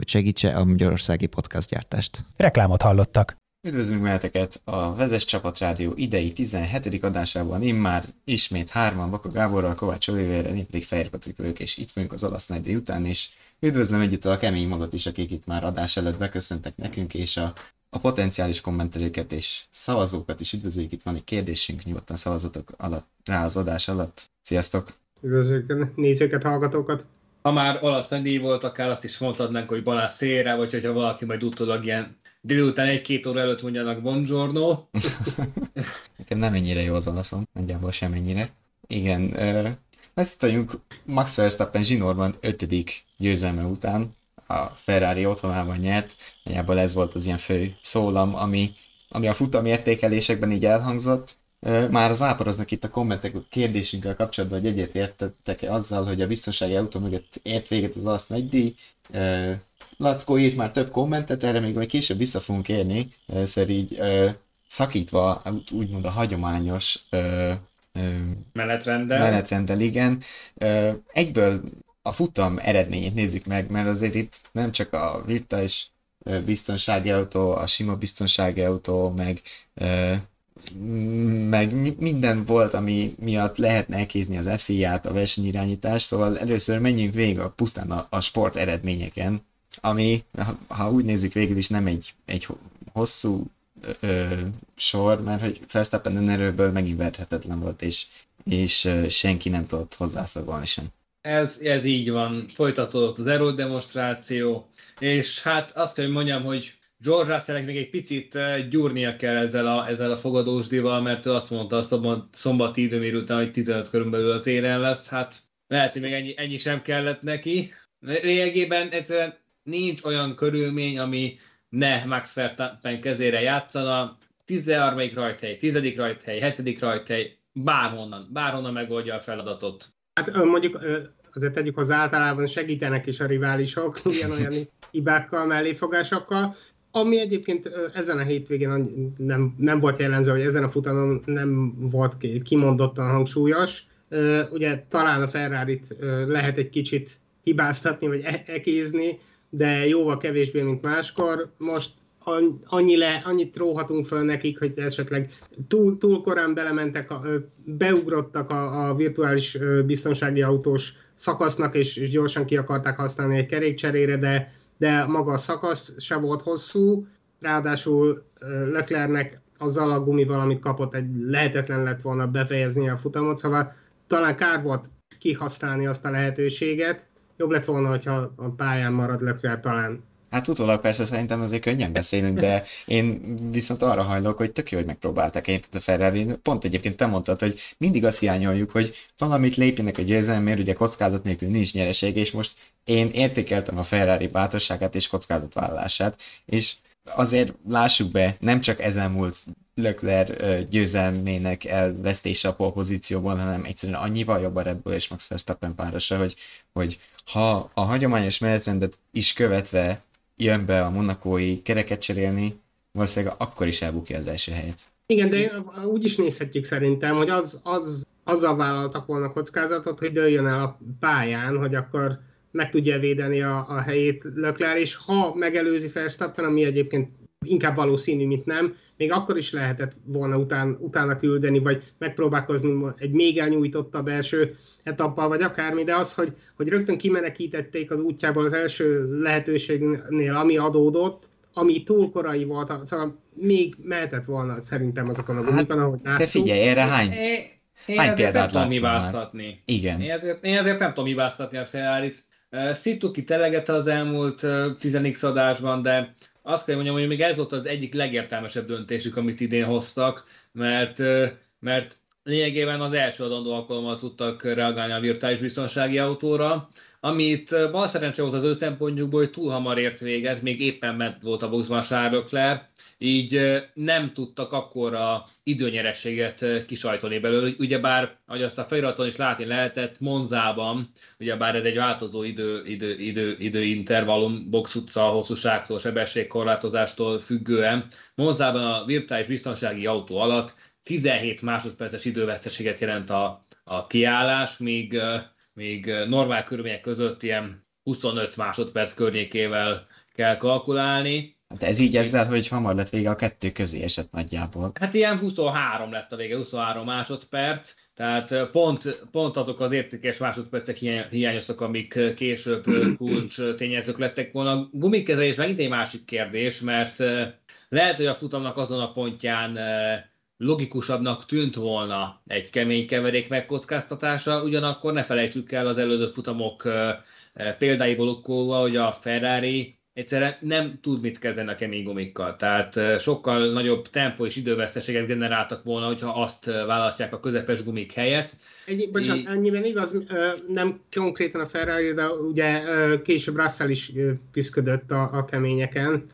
hogy segítse a magyarországi podcastgyártást. Reklámot hallottak. Üdvözlünk veleteket a Vezes Csapat Rádió idei 17. adásában. Én már ismét hárman, Baka Gáborral, Kovács Olivérrel, én pedig Fehér Patrik vagyok, és itt vagyunk az olasz nagydíj után, és üdvözlöm együtt a kemény magot is, akik itt már adás előtt beköszöntek nekünk, és a, a potenciális kommentelőket és szavazókat is üdvözöljük. Itt van egy kérdésünk, nyugodtan szavazatok alatt, rá az adás alatt. Sziasztok! Üdvözlők nézőket, hallgatókat! Ha már olasz díj volt, akár azt is mondhatnánk, hogy Balázs szélre, vagy hogyha valaki majd utólag ilyen délután egy-két óra előtt mondjanak buongiorno. Nekem nem ennyire jó az olaszom, nagyjából sem ennyire. Igen, itt vagyunk Max Verstappen zsinórban ötödik győzelme után, a Ferrari otthonában nyert, nagyjából ez volt az ilyen fő szólam, ami, ami a futam értékelésekben így elhangzott. Már az áporoznak itt a kommentek kérdésünkkel kapcsolatban, hogy egyet értettek-e azzal, hogy a biztonsági autó mögött ért véget az olasz nagydíj. Lackó írt már több kommentet, erre még majd később vissza fogunk érni, szóval így szakítva úgymond a hagyományos menetrenddel. menetrenddel, igen. Egyből a futam eredményét nézzük meg, mert azért itt nem csak a virtuális biztonsági autó, a sima biztonsági autó, meg meg minden volt, ami miatt lehetne elkézni az FIA-t, a versenyirányítást, szóval először menjünk végig a, pusztán a, a sport eredményeken, ami, ha, ha úgy nézzük végül is nem egy, egy hosszú ö, sor, mert hogy Verstappen önerőből megint verhetetlen volt, és, és ö, senki nem tudott hozzászagolni sem. Ez, ez így van, folytatódott az aerodemonstráció, és hát azt kell, hogy mondjam, hogy George russell még egy picit gyúrnia kell ezzel a, ezzel a fogadósdival, mert ő azt mondta a szombat, szombati időmér után, hogy 15 körülbelül az éren lesz, hát lehet, hogy még ennyi, ennyi sem kellett neki. Lényegében egyszerűen nincs olyan körülmény, ami ne Max Verstappen kezére játszana. 13. rajthely, 10. rajthely, 7. rajthely, bárhonnan, bárhonnan megoldja a feladatot. Hát mondjuk azért tegyük az általában segítenek is a riválisok ilyen-olyan hibákkal, melléfogásokkal, ami egyébként ezen a hétvégén nem, nem volt jellemző, hogy ezen a futamon nem volt kimondottan hangsúlyos. Ugye talán a ferrari lehet egy kicsit hibáztatni, vagy e- ekézni, de jóval kevésbé, mint máskor. Most annyi le, annyit róhatunk föl nekik, hogy esetleg túl, túl korán belementek, a, beugrottak a, a virtuális biztonsági autós szakasznak, és, és gyorsan ki akarták használni egy kerékcserére, de, de maga a szakasz se volt hosszú, ráadásul Leclernek azzal a gumival, amit kapott, egy lehetetlen lett volna befejezni a futamot, szóval talán kár volt kihasználni azt a lehetőséget, jobb lett volna, hogyha a pályán marad Leclerc talán. Hát utólag persze szerintem azért könnyen beszélünk, de én viszont arra hajlok, hogy tök jó, hogy megpróbálták egyébként a Ferrari. Pont egyébként te mondtad, hogy mindig azt hiányoljuk, hogy valamit lépjenek a győzelemért, ugye kockázat nélkül nincs nyereség, és most én értékeltem a Ferrari bátorságát és kockázatvállalását, és azért lássuk be, nem csak ezen múlt Leclerc győzelmének elvesztése a pole pozícióban, hanem egyszerűen annyival jobb a Red Bull és Max Verstappen párosa, hogy, hogy ha a hagyományos menetrendet is követve jön be a monakói kereket cserélni, valószínűleg akkor is elbukja az első helyet. Igen, de úgy is nézhetjük szerintem, hogy az, az, azzal vállaltak volna kockázatot, hogy dőljön el a pályán, hogy akkor meg tudja védeni a, a helyét Leclerc, és ha megelőzi Verstappen, ami egyébként inkább valószínű, mint nem, még akkor is lehetett volna után, utána küldeni, vagy megpróbálkozni egy még elnyújtottabb első etappal, vagy akármi, de az, hogy, hogy rögtön kimenekítették az útjából az első lehetőségnél, ami adódott, ami túl korai volt, szóval még mehetett volna szerintem azokon a gumikon, hát, ahogy láttuk. De figyelj, erre hány, én hány példát nem tudom hibáztatni. Igen. Én ezért, én ezért nem tudom hibáztatni a Ferrari-t. Szittuk ki telegete az elmúlt 10 adásban, de azt kell mondjam, hogy még ez volt az egyik legértelmesebb döntésük, amit idén hoztak, mert, mert lényegében az első adandó alkalommal tudtak reagálni a virtuális biztonsági autóra, amit bal szerencse volt az ő szempontjukból, hogy túl hamar ért véget, még éppen ment volt a boxban Charles így nem tudtak akkora időnyerességet kisajtolni belőle. Ugyebár, ahogy azt a feliraton is látni lehetett, Monzában, ugyebár ez egy változó idő, idő, idő, időintervallum, box utca, hosszúságtól, sebességkorlátozástól függően, Monzában a virtuális biztonsági autó alatt 17 másodperces időveszteséget jelent a, a kiállás, míg, míg normál körülmények között ilyen 25 másodperc környékével kell kalkulálni. De ez így ezzel, hogy hamar lett vége a kettő közé esett nagyjából. Hát ilyen 23 lett a vége, 23 másodperc, tehát pont, pont azok az értékes másodpercek hiányoztak, amik később kulcs tényezők lettek volna. A gumikezelés megint egy másik kérdés, mert lehet, hogy a futamnak azon a pontján logikusabbnak tűnt volna egy kemény keverék megkockáztatása, ugyanakkor ne felejtsük el az előző futamok példáiból okkolva, hogy a Ferrari egyszerűen nem tud mit kezdeni a kemény gumikkal. Tehát sokkal nagyobb tempó és időveszteséget generáltak volna, hogyha azt választják a közepes gumik helyett. Egy, bocsánat, ennyiben igaz, nem konkrétan a Ferrari, de ugye később Russell is küzdött a, a keményeken.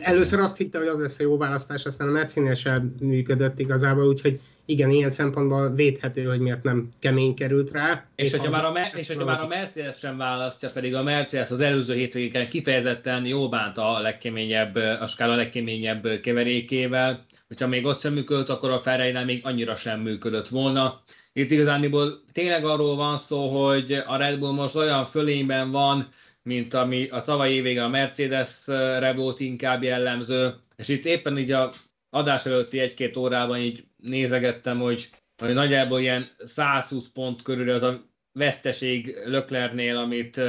Először azt hitte, hogy az lesz a jó választás, aztán a Mercinél sem működött igazából, úgyhogy igen, ilyen szempontból védhető, hogy miért nem kemény került rá. És hogyha, már a, és hogyha már a Mercedes sem választja, pedig a Mercedes az előző hétvégén kifejezetten jó bánta a legkeményebb, a skála legkeményebb keverékével. Hogyha még ott sem működött, akkor a ferrari még annyira sem működött volna. Itt igazániból tényleg arról van szó, hogy a Red Bull most olyan fölényben van, mint ami a tavalyi évvége a Mercedes-re volt inkább jellemző, és itt éppen így a adás előtti egy-két órában így nézegettem, hogy, hogy nagyjából ilyen 120 pont körül az a veszteség Löklernél, amit,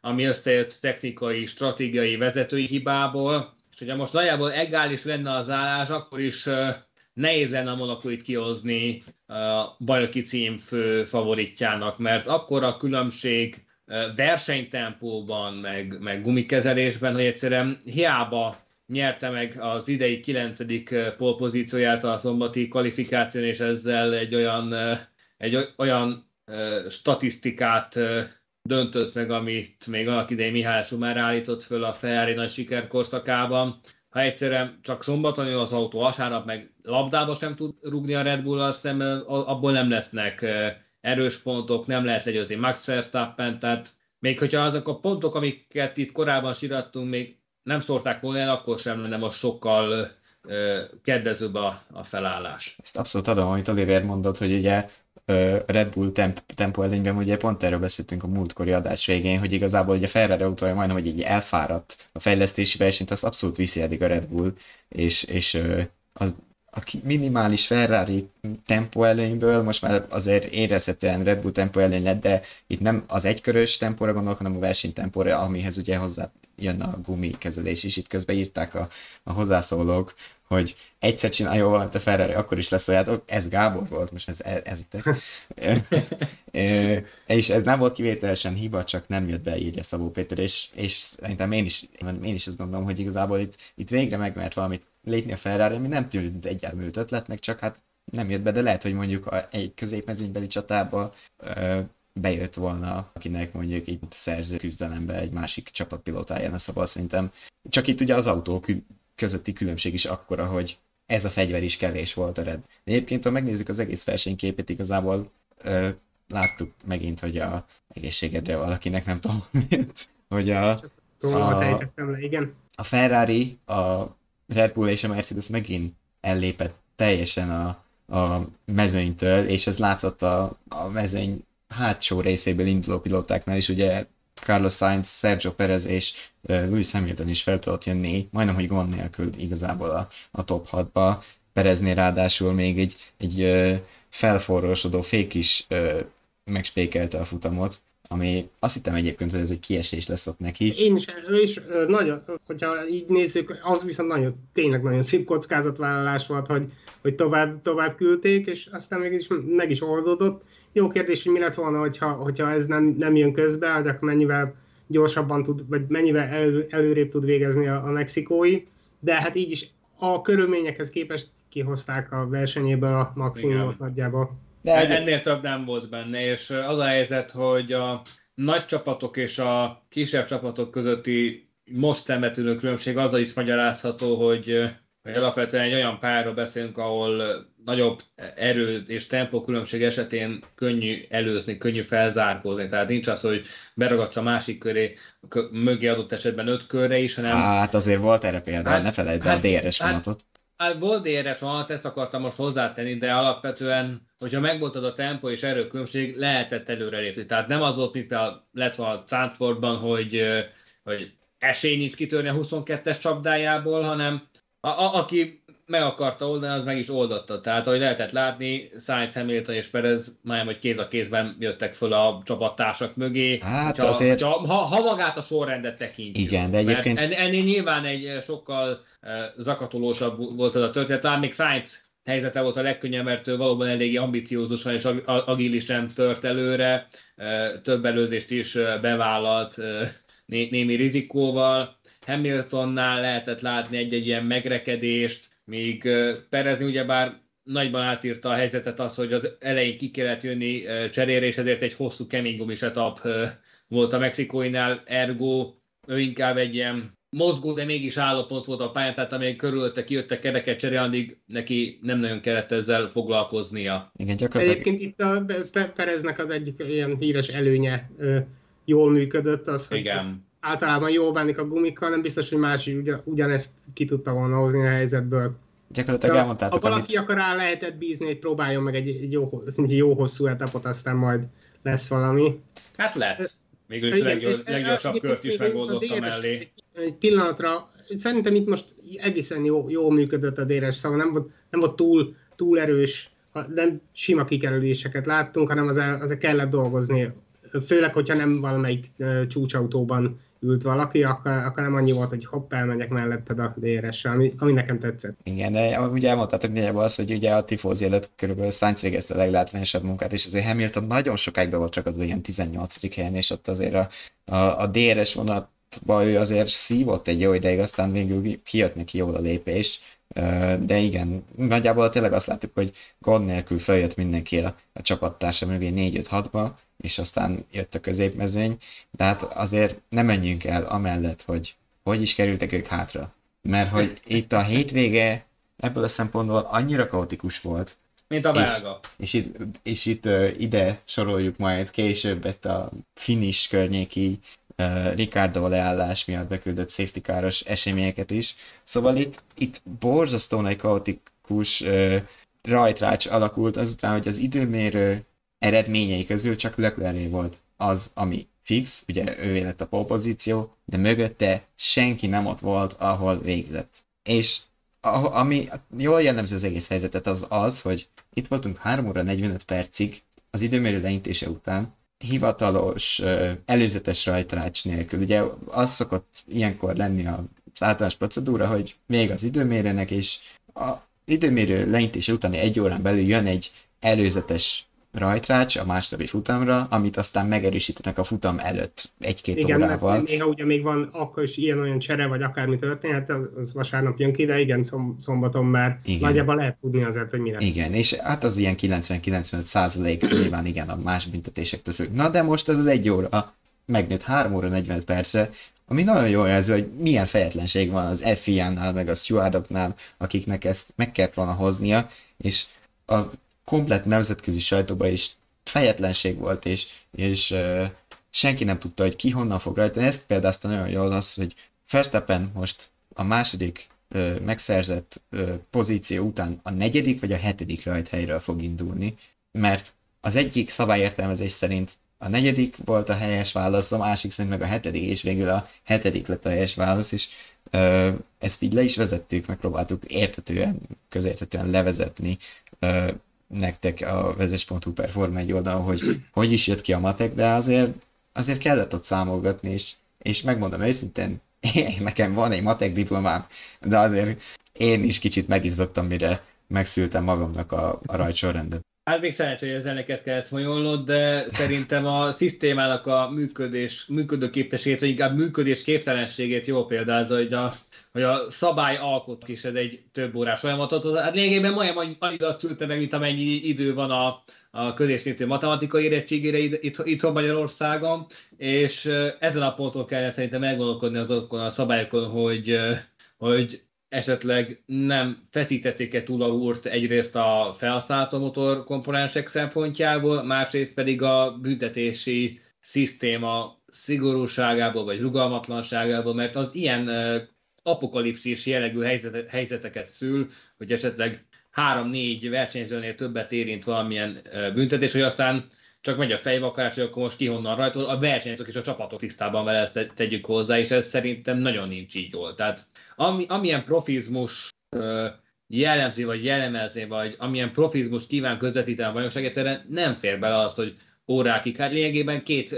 ami összejött technikai, stratégiai, vezetői hibából, és hogyha most nagyjából egális lenne az állás, akkor is nehéz lenne a monopolit kihozni a bajnoki cím fő favoritjának, mert akkor a különbség versenytempóban, meg, meg gumikezelésben, hogy egyszerűen hiába nyerte meg az idei 9. polpozícióját a szombati kvalifikáción, és ezzel egy olyan, egy olyan statisztikát döntött meg, amit még annak idején Mihály Schumer állított föl a Ferrari nagy sikerkorszakában. Ha egyszerűen csak szombaton jön az autó, vasárnap meg labdába sem tud rugni a Red bull szemben, abból nem lesznek erős pontok, nem lehet legyőzni Max Verstappen, tehát még hogyha azok a pontok, amiket itt korábban sirattunk, még nem szórták volna el, akkor sem lenne most sokkal kedvezőbb a, a felállás. Ezt abszolút adom, amit Oliver mondott, hogy ugye Red Bull temp, tempó előnyben, ugye pont erről beszéltünk a múltkori adás végén, hogy igazából ugye Ferrari autója majdnem, hogy így elfáradt a fejlesztési versenyt, azt abszolút viszi eddig a Red Bull, és, és az a minimális Ferrari tempó előnyből most már azért érezhetően Red Bull tempó előny lett, de itt nem az egykörös tempóra gondolok, hanem a versenytempóra, amihez ugye hozzá jön a gumi kezelés is. Itt közben írták a, a hozzászólók, hogy egyszer csinál jól valamit a Ferrari, akkor is lesz olyan, ez Gábor volt, most ez, ez, ez itt. és ez nem volt kivételesen hiba, csak nem jött be, írja Szabó Péter, és, és szerintem én is, én is azt gondolom, hogy igazából itt, itt végre megmert valamit lépni a Ferrari, ami nem tűnt egy elmúlt ötletnek, csak hát nem jött be, de lehet, hogy mondjuk a, egy középmezőnybeli csatába ö, bejött volna, akinek mondjuk itt szerző küzdelembe egy másik csapatpilótája, szóval szerintem csak itt ugye az autók közötti különbség is akkora, hogy ez a fegyver is kevés volt a Red. De egyébként, ha megnézzük az egész versenyképét, igazából ö, láttuk megint, hogy a egészségedre valakinek nem tudom miért, hogy a, a, igen. a Ferrari, a Red Bull és a Mercedes megint ellépett teljesen a, a mezőnytől, és ez látszott a, a mezőny hátsó részéből induló pilótáknál is, ugye Carlos Sainz, Sergio Perez és uh, Lewis Hamilton is fel tudott jönni, majdnem, hogy gond nélkül igazából a, a top 6-ba. Pereznél ráadásul még egy, egy uh, felforrósodó fék is megspékelte a futamot, ami azt hittem egyébként, hogy ez egy kiesés lesz ott neki. Én is, is nagyon, hogyha így nézzük, az viszont nagyon, tényleg nagyon szép kockázatvállalás volt, hogy, hogy tovább, tovább küldték, és aztán mégis meg is oldódott. Jó kérdés, hogy mi lett volna, hogyha, hogyha ez nem, nem jön közbe, de akkor mennyivel gyorsabban tud, vagy mennyivel elő, előrébb tud végezni a, a mexikói, de hát így is a körülményekhez képest kihozták a versenyéből a maximumot nagyjából. De ennél több nem volt benne, és az a helyzet, hogy a nagy csapatok és a kisebb csapatok közötti most szemetűnő különbség azzal is magyarázható, hogy, hogy alapvetően egy olyan párról beszélünk, ahol nagyobb erő és tempó különbség esetén könnyű előzni, könnyű felzárkózni. Tehát nincs az, hogy beragadsz a másik köré, mögé adott esetben öt körre is, hanem... Hát azért volt erre példa, hát, ne felejtsd hát, a DRS hát, vonatot. Hát volt DRS vonat, ezt akartam most hozzátenni, de alapvetően, hogyha megvoltad a tempó és erőkülönbség, lehetett előrelépni. Tehát nem az volt, mint például lett volna a Zandvoortban, hogy, hogy esély nincs kitörni a 22-es csapdájából, hanem a, a, aki meg akarta oldani, az meg is oldotta. Tehát, ahogy lehetett látni, Sainz, Hamilton és Perez már hogy kéz a kézben jöttek föl a csapattársak mögé. Hát hogyha, azért... Hogyha, ha, ha magát a sorrendet tekintjük. Igen, de egyébként... Mert ennél nyilván egy sokkal uh, zakatolósabb volt ez a történet. Talán még Sainz helyzete volt a legkönnyebb, mert ő valóban eléggé ambiciózusan és agilisen tört előre, uh, több előzést is bevállalt né- némi rizikóval. Hamiltonnál lehetett látni egy-egy ilyen megrekedést, míg Perezni ugyebár nagyban átírta a helyzetet az, hogy az elején ki kellett jönni cserére, és ezért egy hosszú kemény gumis etap volt a mexikóinál, ergo ő inkább egy ilyen mozgó, de mégis állapot volt a pályán, tehát amíg körülötte kijöttek kereket cseré, addig neki nem nagyon kellett ezzel foglalkoznia. Igen, gyakorlatilag... Egyébként itt a Pereznek az egyik ilyen híres előnye jól működött, az, hogy Igen általában jól bánik a gumikkal, nem biztos, hogy más is ugyan, ugyanezt ki tudta volna hozni a helyzetből. Gyakorlatilag elmondtátok, Ha valaki amit... akar rá lehetett bízni, hogy próbáljon meg egy, egy, jó, egy jó hosszú etapot, aztán majd lesz valami. Hát lehet. Végül is leggyors, leggyorsabb kört is megoldotta mellé. Egy pillanatra, szerintem itt most egészen jó, jó működött a DRS szóval nem volt, nem volt túl, túl erős, nem sima kikerüléseket láttunk, hanem az, az kellett dolgozni. Főleg, hogyha nem valamelyik csúcsautóban ült valaki, akkor, akkor nem annyi volt, hogy hopp, elmegyek melletted a drs ami, ami nekem tetszett. Igen, de ugye elmondtátok nagyjából az, hogy ugye a tifózi előtt körülbelül Sainz végezte a leglátványosabb munkát, és azért Hamilton nagyon sokáig be volt csak az ilyen 18. helyen, és ott azért a, a, a DRS vonatban ő azért szívott egy jó ideig, aztán végül kijött neki jól a lépés, de igen, nagyjából tényleg azt láttuk, hogy gond nélkül följött mindenki a, a csapattársa mögé 4-5-6-ba, és aztán jött a középmezőny, de hát azért nem menjünk el amellett, hogy hogy is kerültek ők hátra. Mert hogy itt a hétvége ebből a szempontból annyira kaotikus volt, mint a belga. És, és itt, és itt uh, ide soroljuk majd később itt a finish környéki uh, Ricardo leállás miatt beküldött safety káros eseményeket is. Szóval itt, itt borzasztóan egy kaotikus uh, rajtrács alakult azután, hogy az időmérő eredményei közül csak Leclerc volt az, ami fix, ugye ő lett a pole pozíció, de mögötte senki nem ott volt, ahol végzett. És a, ami jól jellemző az egész helyzetet az az, hogy itt voltunk 3 óra 45 percig az időmérő leintése után, hivatalos, előzetes rajtrács nélkül. Ugye az szokott ilyenkor lenni az általános procedúra, hogy még az időmérőnek, és a időmérő leintése utáni egy órán belül jön egy előzetes rajtrács a második futamra, amit aztán megerősítenek a futam előtt egy-két igen, órával. Igen, néha ugye még van akkor is ilyen-olyan csere, vagy akármi történhet, az, az vasárnap jön ki, de igen, szom, szombaton már igen. nagyjából lehet tudni azért, hogy mi lesz. Igen, és hát az ilyen 90-95 százalék nyilván igen a más büntetésektől függ. Na de most ez az egy óra, megnőtt 3 óra 40 perce, ami nagyon jól jelző, hogy milyen fejetlenség van az FIA-nál, meg a stewardoknál, akiknek ezt meg kellett volna hoznia, és a komplet nemzetközi sajtóban is fejetlenség volt, és, és senki nem tudta, hogy ki honnan fog rajta. Ezt példázta nagyon jól az, hogy Verstappen most a második uh, megszerzett uh, pozíció után a negyedik vagy a hetedik rajthelyről fog indulni, mert az egyik szabályértelmezés szerint a negyedik volt a helyes válasz, a másik szerint meg a hetedik, és végül a hetedik lett a helyes válasz, és ö, ezt így le is vezettük, megpróbáltuk értetően, közértetően levezetni, ö, nektek a vezes.hu per Forma egy oldal, hogy hogy is jött ki a matek, de azért, azért kellett ott számolgatni, és, és megmondom őszintén, én, nekem van egy matek diplomám, de azért én is kicsit megizzadtam, mire megszültem magamnak a, a rajtsorrendet. Hát még szerencsé, hogy zeneket kellett folyolnod, de szerintem a szisztémának a működés, működőképességét, vagy inkább működés képtelenségét jó példázza, hogy a, hogy a szabály alkot is egy több órás folyamatot. Hát lényegében majdnem annyidat szülte meg, mint amennyi idő van a, a középszintű matematikai érettségére itt, itthon Magyarországon, és ezen a ponton kell szerintem meggondolkodni azokon a szabályokon, hogy, hogy esetleg nem feszítették-e túl a úrt egyrészt a felhasználható motor komponensek szempontjából, másrészt pedig a büntetési szisztéma szigorúságából vagy rugalmatlanságából, mert az ilyen apokalipszis jellegű helyzeteket szül, hogy esetleg három-négy versenyzőnél többet érint valamilyen büntetés, hogy aztán csak megy a fejvakarás, hogy akkor most ki honnan rajtol, a versenyzők és a csapatok tisztában vele ezt tegyük hozzá, és ez szerintem nagyon nincs így jól. Tehát ami, amilyen profizmus jellemzi, vagy jellemezni, vagy amilyen profizmus kíván közvetíteni a bajnokság, egyszerűen nem fér bele azt, hogy órákig. Hát lényegében két,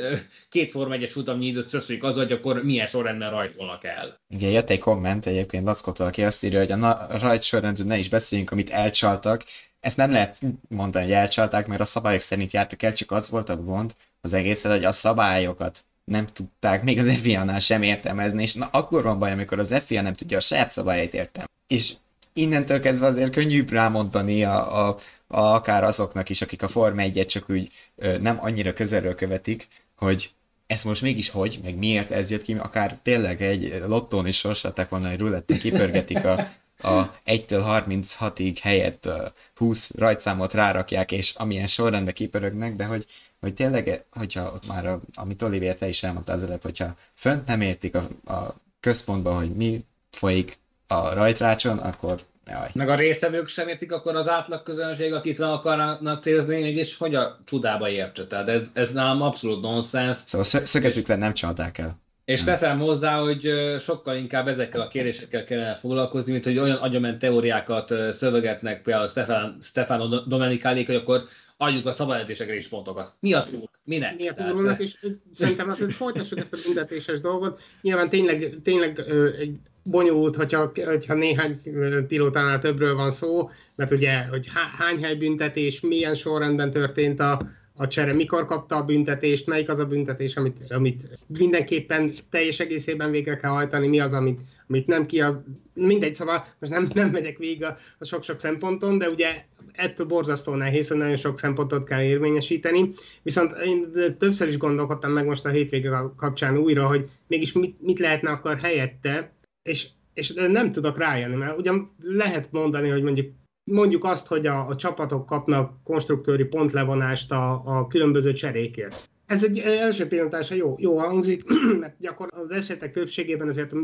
két Forma 1-es futamnyi időt szösszük az, hogy akkor milyen sorrendben rajtolnak el. Igen, jött egy komment egyébként Laszkotól, aki azt írja, hogy a, na- a rajt sorrendről ne is beszéljünk, amit elcsaltak. Ezt nem lehet mondani, hogy elcsalták, mert a szabályok szerint jártak el, csak az volt a gond az egészen, hogy a szabályokat nem tudták még az FIA-nál sem értelmezni, és na akkor van baj, amikor az FIA nem tudja a saját szabályait értem. És innentől kezdve azért könnyűbb rámondani a, a, akár azoknak is, akik a Forma 1 csak úgy nem annyira közelről követik, hogy ez most mégis hogy, meg miért ez jött ki, akár tényleg egy lottón is sorsolták volna, hogy ruletten kipörgetik a, a 1-től 36-ig helyett 20 rajtszámot rárakják, és amilyen sorrendben kipörögnek, de hogy, hogy tényleg, hogyha ott már, a, amit Olivier te is elmondta az előbb, hogyha fönt nem értik a, a központban, hogy mi folyik a rajtrácson, akkor Jaj. Meg a részevők sem értik, akkor az átlag közönség, akit le akarnak célzni, mégis hogy a csodába értse. Tehát ez, ez nálam abszolút nonsens. Szóval szögezzük le, nem csalták el. És teszem hozzá, hogy sokkal inkább ezekkel a kérdésekkel kellene foglalkozni, mint hogy olyan agyament teóriákat szövegetnek például Stefan, Stefano Domenikálék, hogy akkor adjuk a szabályozésekre is pontokat. Mi a túl? Minek? Mi a túl? És szerintem azt, hogy folytassuk ezt a büntetéses dolgot. Nyilván tényleg, tényleg egy bonyolult, hogyha, hogyha néhány pilótánál többről van szó, mert ugye, hogy hány hely büntetés, milyen sorrendben történt a, a csere, mikor kapta a büntetést, melyik az a büntetés, amit, amit mindenképpen teljes egészében végre kell hajtani, mi az, amit, amit nem ki, az, mindegy, szóval most nem, nem megyek végig a, a sok-sok szemponton, de ugye ettől borzasztó nehéz, hogy nagyon sok szempontot kell érvényesíteni. Viszont én többször is gondolkodtam meg most a hétvége kapcsán újra, hogy mégis mit, mit lehetne akar helyette, és, és nem tudok rájönni, mert ugyan lehet mondani, hogy mondjuk mondjuk azt, hogy a, a csapatok kapnak konstruktőri pontlevonást a, a különböző cserékért. Ez egy első pillantásra jó, jó hangzik, mert gyakorlatilag az esetek többségében azért a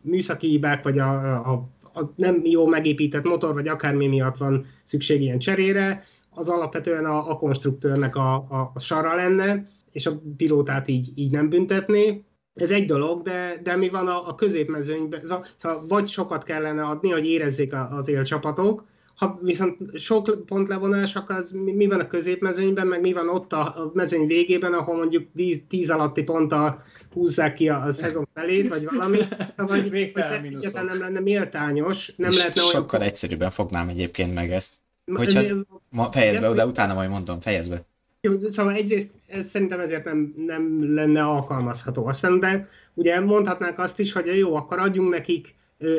műszaki hibák, vagy a, a, a nem jó megépített motor, vagy akármi miatt van szükség ilyen cserére, az alapvetően a, a konstruktőrnek a, a, a sara lenne, és a pilótát így, így nem büntetné. Ez egy dolog, de, de mi van a, a középmezőnyben? Szóval vagy sokat kellene adni, hogy érezzék az élcsapatok, ha viszont sok pontlevonás, akkor az mi, mi van a középmezőnyben, meg mi van ott a, mezőny végében, ahol mondjuk 10, 10 alatti ponttal húzzák ki a, a szezon felét, vagy valami. Vagy, Még egyáltalán nem lenne méltányos. Nem lehetne olyan... Sokkal egyszerűbben fognám egyébként meg ezt. Hogyha ma, fejezd be, de utána majd mondom, fejezd be. Jó, szóval egyrészt ez szerintem ezért nem, nem lenne alkalmazható. Aztán, de ugye mondhatnánk azt is, hogy jó, akkor adjunk nekik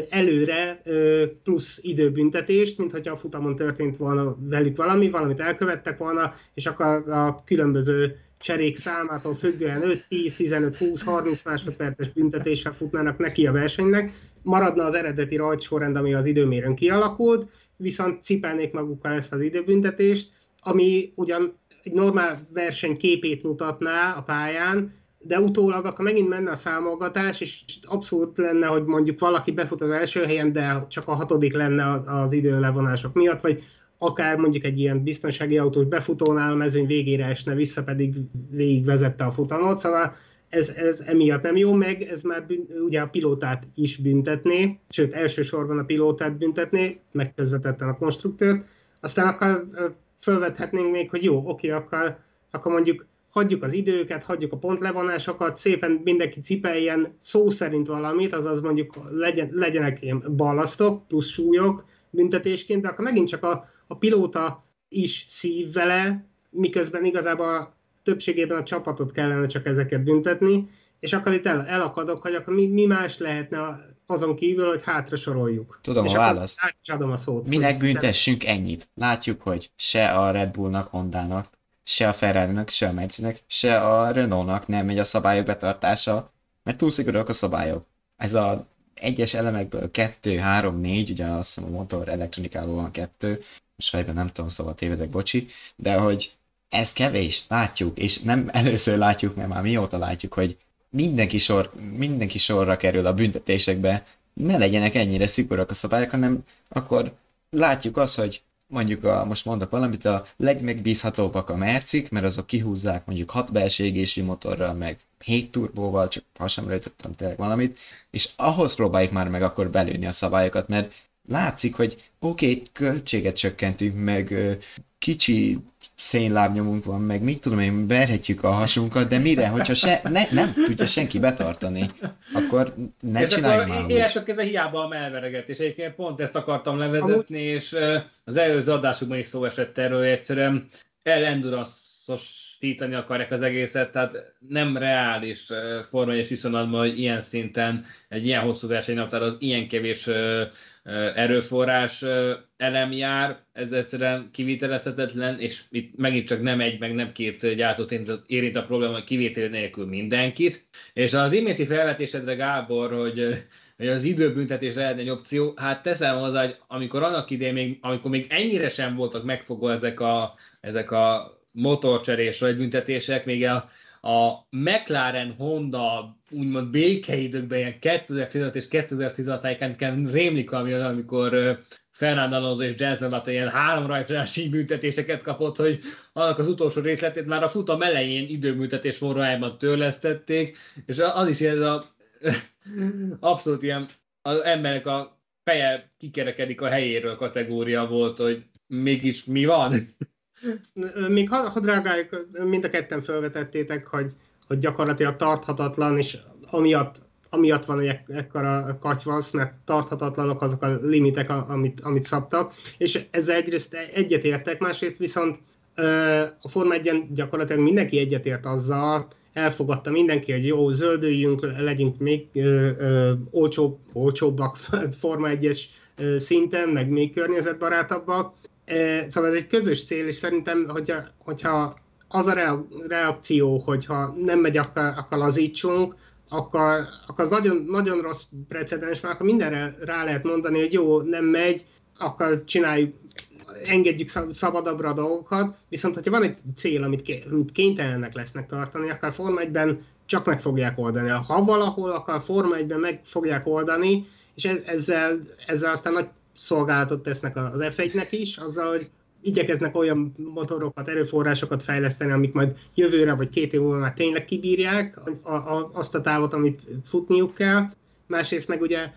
előre plusz időbüntetést, mint hogyha a futamon történt volna velük valami, valamit elkövettek volna, és akkor a különböző cserék számától függően 5, 10, 15, 20, 30 másodperces büntetéssel futnának neki a versenynek, maradna az eredeti rajtsorrend, ami az időmérőn kialakult, viszont cipelnék magukkal ezt az időbüntetést, ami ugyan egy normál verseny képét mutatná a pályán, de utólag akkor megint menne a számolgatás, és abszolút lenne, hogy mondjuk valaki befut az első helyen, de csak a hatodik lenne az időlevonások miatt, vagy akár mondjuk egy ilyen biztonsági autós befutónál a mezőny végére esne vissza, pedig végig vezette a futamot, szóval ez, ez emiatt nem jó, meg ez már ugye a pilótát is büntetné, sőt elsősorban a pilótát büntetné, meg közvetetten a konstruktőrt, aztán akkor felvethetnénk még, hogy jó, oké, akkor, akkor mondjuk hagyjuk az időket, hagyjuk a pontlevonásokat, szépen mindenki cipeljen szó szerint valamit, azaz mondjuk legyen, legyenek ilyen ballasztok plusz súlyok büntetésként, de akkor megint csak a, a pilóta is szív vele, miközben igazából a többségében a csapatot kellene csak ezeket büntetni, és akkor itt el, elakadok, hogy akkor mi, mi más lehetne azon kívül, hogy hátra soroljuk. Tudom és a választ. Adom a szót. Minek büntessünk ennyit? Látjuk, hogy se a Red Bullnak, Hondának, se a ferrari se a Mercinek, se a Renault-nak nem megy a szabályok betartása, mert túl szigorúak a szabályok. Ez a egyes elemekből kettő, három, négy, ugye azt hiszem a motor elektronikában van kettő, most fejben nem tudom, szóval tévedek, bocsi, de hogy ez kevés, látjuk, és nem először látjuk, mert már mióta látjuk, hogy mindenki, sor, mindenki sorra kerül a büntetésekbe, ne legyenek ennyire szigorúak a szabályok, hanem akkor látjuk azt, hogy mondjuk a, most mondok valamit, a legmegbízhatóbbak a mercik, mert azok kihúzzák mondjuk 6 belső égési motorral, meg 7 turbóval, csak hasamra ütöttem tényleg valamit, és ahhoz próbáljuk már meg akkor belőni a szabályokat, mert látszik, hogy oké, okay, költséget csökkentünk, meg kicsi szénlábnyomunk van, meg mit tudom én, verhetjük a hasunkat, de mire, hogyha se, ne, nem tudja senki betartani, akkor ne és csináljunk akkor már ez a hiába a melveregetés. Egyébként pont ezt akartam levezetni, és az előző adásukban is szó esett erről, hogy egyszerűen elenduraszosítani akarják az egészet, tehát nem reális Forma 1 viszonylatban, hogy ilyen szinten, egy ilyen hosszú versenynaptár az ilyen kevés erőforrás elem jár, ez egyszerűen kivitelezhetetlen, és itt megint csak nem egy, meg nem két gyártót érint a probléma, hogy kivétel nélkül mindenkit. És az iménti felvetésedre, Gábor, hogy, hogy az időbüntetés lehetne egy opció, hát teszem hozzá, hogy amikor annak idején, még, amikor még ennyire sem voltak megfogó ezek a, ezek a motorcserés vagy büntetések, még a, a McLaren Honda úgymond békeidőkben ilyen 2015 és 2016 tájéken rémlik, ami az, amikor Fernando Alonso és Jensen Button ilyen három rajtrási büntetéseket kapott, hogy annak az utolsó részletét már a futam elején időbüntetés formájában törlesztették, és az is ez a abszolút ilyen az emberek a feje kikerekedik a helyéről kategória volt, hogy mégis mi van? Még ha, ha drágáljuk, mind a ketten felvetettétek, hogy, hogy gyakorlatilag tarthatatlan, és amiatt, amiatt van egy ekkora katyvasz, mert tarthatatlanok azok a limitek, amit, amit szabtak, és ezzel egyrészt egyetértek, másrészt viszont a Forma 1 gyakorlatilag mindenki egyetért azzal, elfogadta mindenki, hogy jó, zöldüljünk, legyünk még ö, ö, olcsóbb, olcsóbbak Forma 1-es szinten, meg még környezetbarátabbak, Szóval ez egy közös cél, és szerintem, hogyha, hogyha az a reakció, hogyha nem megy, akkor, akkor lazítsunk, akkor, akkor az nagyon, nagyon rossz precedens, mert akkor mindenre rá lehet mondani, hogy jó, nem megy, akkor csináljuk, engedjük szabadabbra a dolgokat, viszont hogyha van egy cél, amit, amit kénytelenek lesznek tartani, akkor Forma 1 csak meg fogják oldani. Ha valahol, akkor Forma 1 meg fogják oldani, és e-, ezzel, ezzel aztán nagy szolgálatot tesznek az f is, azzal, hogy igyekeznek olyan motorokat, erőforrásokat fejleszteni, amik majd jövőre vagy két év múlva már tényleg kibírják a, a, azt a távot, amit futniuk kell. Másrészt meg ugye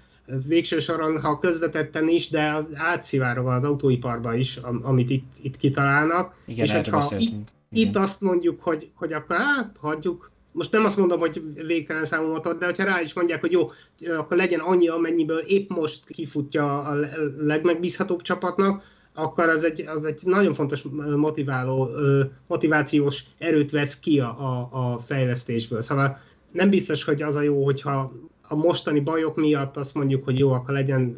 végső soron, ha közvetetten is, de az átszivárog az autóiparba is, amit itt, itt kitalálnak. Igen, és hogyha itt, itt azt mondjuk, hogy, hogy akkor hát, hagyjuk, most nem azt mondom, hogy végtelen számú motor, de hogyha rá is mondják, hogy jó, akkor legyen annyi, amennyiből épp most kifutja a legmegbízhatóbb csapatnak, akkor az egy, az egy nagyon fontos motiváló, motivációs erőt vesz ki a, a, fejlesztésből. Szóval nem biztos, hogy az a jó, hogyha a mostani bajok miatt azt mondjuk, hogy jó, akkor legyen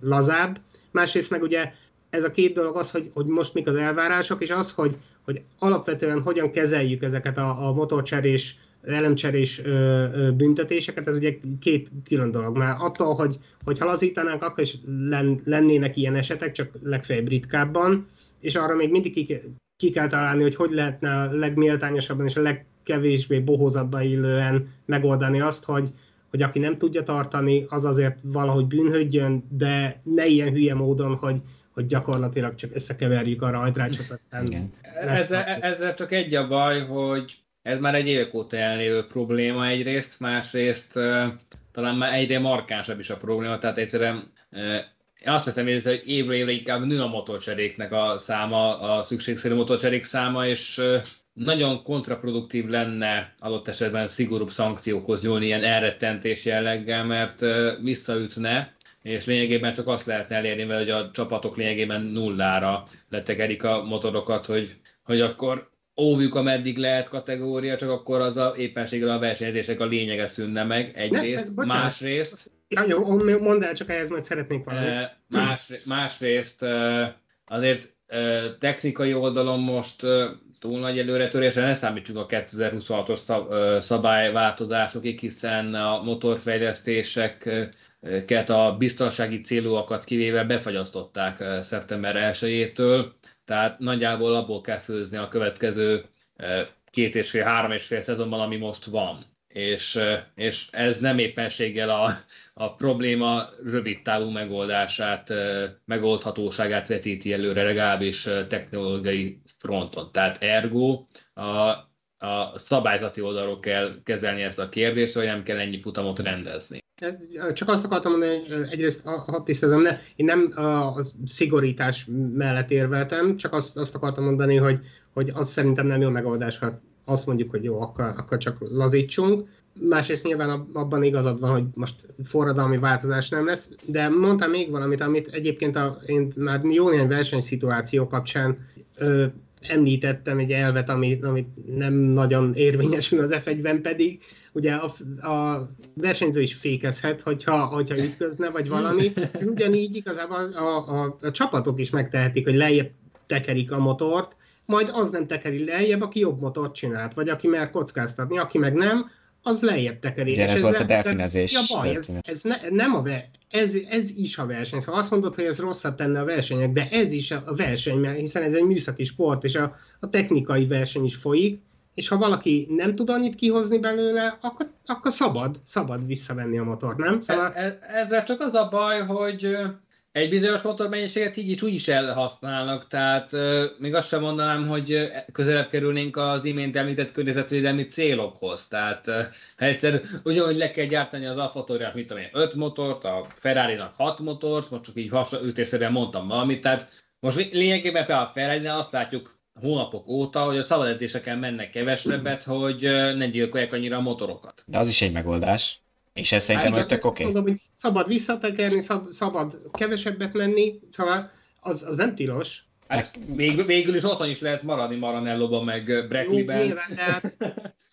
lazább. Másrészt meg ugye ez a két dolog az, hogy, hogy most mik az elvárások, és az, hogy, hogy alapvetően hogyan kezeljük ezeket a, a motorcserés, elemcserés büntetéseket, ez ugye két külön dolog. Már attól, hogy, hogy lazítanánk, akkor is len, lennének ilyen esetek, csak legfeljebb ritkábban, és arra még mindig ki, ki kell találni, hogy hogy lehetne a legméltányosabban és a legkevésbé bohózatba illően megoldani azt, hogy, hogy aki nem tudja tartani, az azért valahogy bűnhődjön, de ne ilyen hülye módon, hogy hogy gyakorlatilag csak összekeverjük a rajtrácsot, aztán... Igen. Ezzel, ezzel csak egy a baj, hogy ez már egy évek óta elnévő probléma egyrészt, másrészt talán már egyre markánsabb is a probléma, tehát egyszerűen én azt hiszem, hogy évről évre inkább nő a motorcseréknek a száma, a szükségszerű motorcserék száma, és nagyon kontraproduktív lenne adott esetben szigorúbb szankciókhoz nyúlni ilyen elrettentés jelleggel, mert visszaütne, és lényegében csak azt lehetne elérni, mert hogy a csapatok lényegében nullára letekerik a motorokat, hogy, hogy akkor óvjuk, ameddig lehet kategória, csak akkor az a éppenséggel a versenyzések a lényege szűnne meg egyrészt, Ne, másrészt... Ja, jó, mondd el csak ehhez, majd szeretnénk valamit. Eh, más, másrészt eh, azért eh, technikai oldalon most túl nagy előretörésre ne számítsuk a 2026-os szabályváltozásokig, hiszen a motorfejlesztéseket, a biztonsági célúakat kivéve befagyasztották szeptember 1-től, tehát nagyjából abból kell főzni a következő két és fél, három és fél szezonban, ami most van. És, és ez nem éppenséggel a, a probléma rövid távú megoldását, megoldhatóságát vetíti előre, legalábbis technológiai fronton. Tehát ergo a, a szabályzati oldalról kell kezelni ezt a kérdést, hogy nem kell ennyi futamot rendezni. Csak azt akartam mondani, hogy egyrészt, hadd tisztázom, ne, én nem a szigorítás mellett érveltem, csak azt, azt akartam mondani, hogy, hogy az szerintem nem jó megoldás, ha azt mondjuk, hogy jó, akkor, akkor csak lazítsunk. Másrészt nyilván abban igazad van, hogy most forradalmi változás nem lesz, de mondtam még valamit, amit egyébként a, én már jó néhány versenyszituáció kapcsán említettem egy elvet, amit, amit nem nagyon érvényesül az F1-ben pedig, ugye a, a versenyző is fékezhet, hogyha, hogyha ütközne, vagy valami. Ugyanígy igazából a, a, a csapatok is megtehetik, hogy lejjebb tekerik a motort, majd az nem tekeri lejjebb, aki jobb motort csinált, vagy aki mer kockáztatni, aki meg nem, az lejjebb tekeri. Igen, ez volt a delfinezés. Ja, baj, ez, ez ne, nem a ver, ez, ez is a verseny. Szóval azt mondod, hogy ez rosszat tenne a versenyek, de ez is a verseny, mert hiszen ez egy műszaki sport, és a, a technikai verseny is folyik, és ha valaki nem tud annyit kihozni belőle, akkor, akkor szabad, szabad visszavenni a motort, nem? Szóval... E, e, ezzel csak az a baj, hogy egy bizonyos motormennyiséget így is úgy is elhasználnak, tehát euh, még azt sem mondanám, hogy közelebb kerülnénk az imént említett környezetvédelmi célokhoz. Tehát euh, egyszer ugyanúgy le kell gyártani az Alfa mit tudom én, 5 motort, a Ferrari-nak 6 motort, most csak így ütésszerűen mondtam valamit, tehát most lényegében például a ferrari azt látjuk hónapok óta, hogy a szabadedzéseken mennek kevesebbet, hogy ne gyilkolják annyira a motorokat. De az is egy megoldás. És ez szerintem hát, tök oké. Okay. hogy szabad visszatekerni, szab, szabad kevesebbet menni, szóval az, az nem tilos. Hát még, végül is otthon is lehet maradni Maranello-ban, meg Breckley-ben. Hát-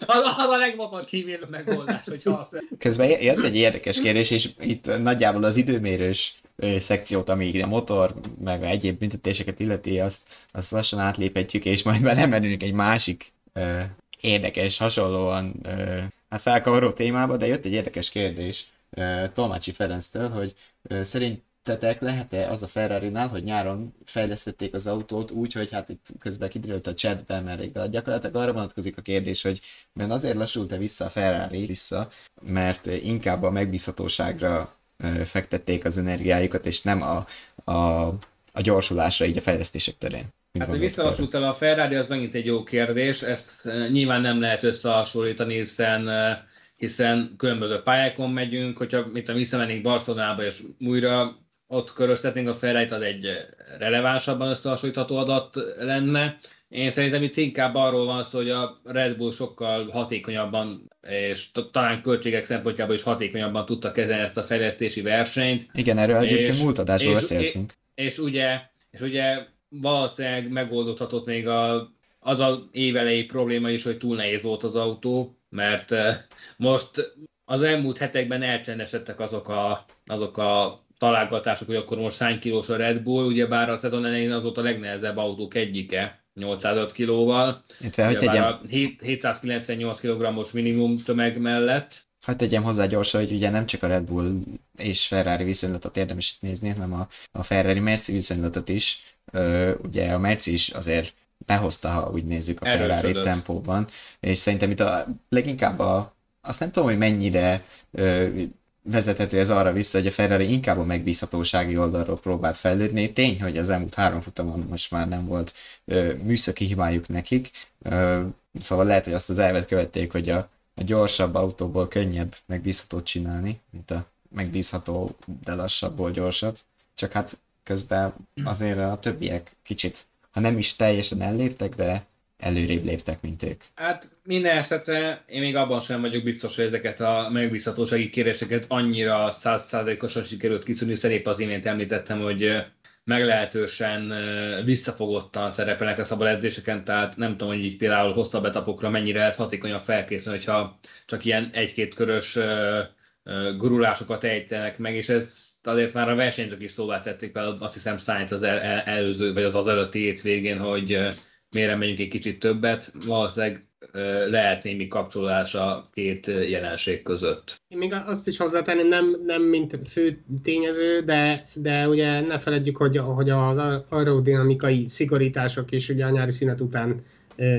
az, az a legmotor kívül megoldás, hogy azt... Közben jött egy érdekes kérdés, és itt nagyjából az időmérős szekciót, ami a motor, meg a egyéb büntetéseket illeti, azt, azt lassan átléphetjük, és majd belemerülünk egy másik ö, érdekes, hasonlóan ö, hát felkavaró témába, de jött egy érdekes kérdés uh, Tolmácsi Ferenctől, hogy uh, szerintetek lehet-e az a ferrari hogy nyáron fejlesztették az autót úgy, hogy hát itt közben kiderült a chatben, mert de gyakorlatilag arra vonatkozik a kérdés, hogy mert azért lassult-e vissza a Ferrari vissza, mert inkább a megbízhatóságra uh, fektették az energiájukat, és nem a, a, a gyorsulásra így a fejlesztések terén. Hát, hogy visszalassult el a Ferrari, az megint egy jó kérdés. Ezt nyilván nem lehet összehasonlítani, hiszen hiszen különböző pályákon megyünk, hogyha mit a visszamennénk Barcelonába, és újra ott köröztetnénk a ferrari az egy relevánsabban összehasonlítható adat lenne. Én szerintem itt inkább arról van szó, hogy a Red Bull sokkal hatékonyabban, és talán költségek szempontjából is hatékonyabban tudta kezelni ezt a fejlesztési versenyt. Igen, erről egyébként múlt adásból beszéltünk. És, és, ugye, és ugye valószínűleg megoldódhatott még a, az a évelei probléma is, hogy túl nehéz volt az autó, mert most az elmúlt hetekben elcsendesedtek azok a, azok a találgatások, hogy akkor most hány kilós a Red Bull, ugyebár a szezon elején az volt a legnehezebb autók egyike, 805 kilóval. Itt, hogy tegyem... a 798 kg-os minimum tömeg mellett. Hát tegyem hozzá gyorsan, hogy ugye nem csak a Red Bull és Ferrari viszonylatot érdemes itt nézni, hanem a, a Ferrari-Merci viszonylatot is, ugye a Merci is azért behozta, ha úgy nézzük a Ferrari tempóban, és szerintem itt a leginkább a, azt nem tudom, hogy mennyire ö, vezethető ez arra vissza, hogy a Ferrari inkább a megbízhatósági oldalról próbált fejlődni. Tény, hogy az elmúlt három futamon most már nem volt ö, műszaki hibájuk nekik, ö, szóval lehet, hogy azt az elvet követték, hogy a, a gyorsabb autóból könnyebb megbízhatót csinálni, mint a megbízható, de lassabbból gyorsat. Csak hát közben azért a többiek kicsit, ha nem is teljesen elléptek, de előrébb léptek, mint ők. Hát minden esetre én még abban sem vagyok biztos, hogy ezeket a megbízhatósági kéréseket annyira százszázalékosan sikerült kiszűrni. Szerép az imént említettem, hogy meglehetősen visszafogottan szerepelnek a szabad edzéseken, tehát nem tudom, hogy így például hosszabb etapokra mennyire lehet hatékonyan felkészülni, hogyha csak ilyen egy-két körös gurulásokat ejtenek meg, és ez azért már a versenyzők is szóvá tették el, azt hiszem Sainz az el, el, előző, vagy az az előtti hétvégén, hogy miért megyünk egy kicsit többet, valószínűleg lehet némi kapcsolás a két jelenség között. Én még azt is hozzátenném, nem, nem mint fő tényező, de, de ugye ne feledjük, hogy, hogy az aerodinamikai szigorítások is ugye a nyári szünet után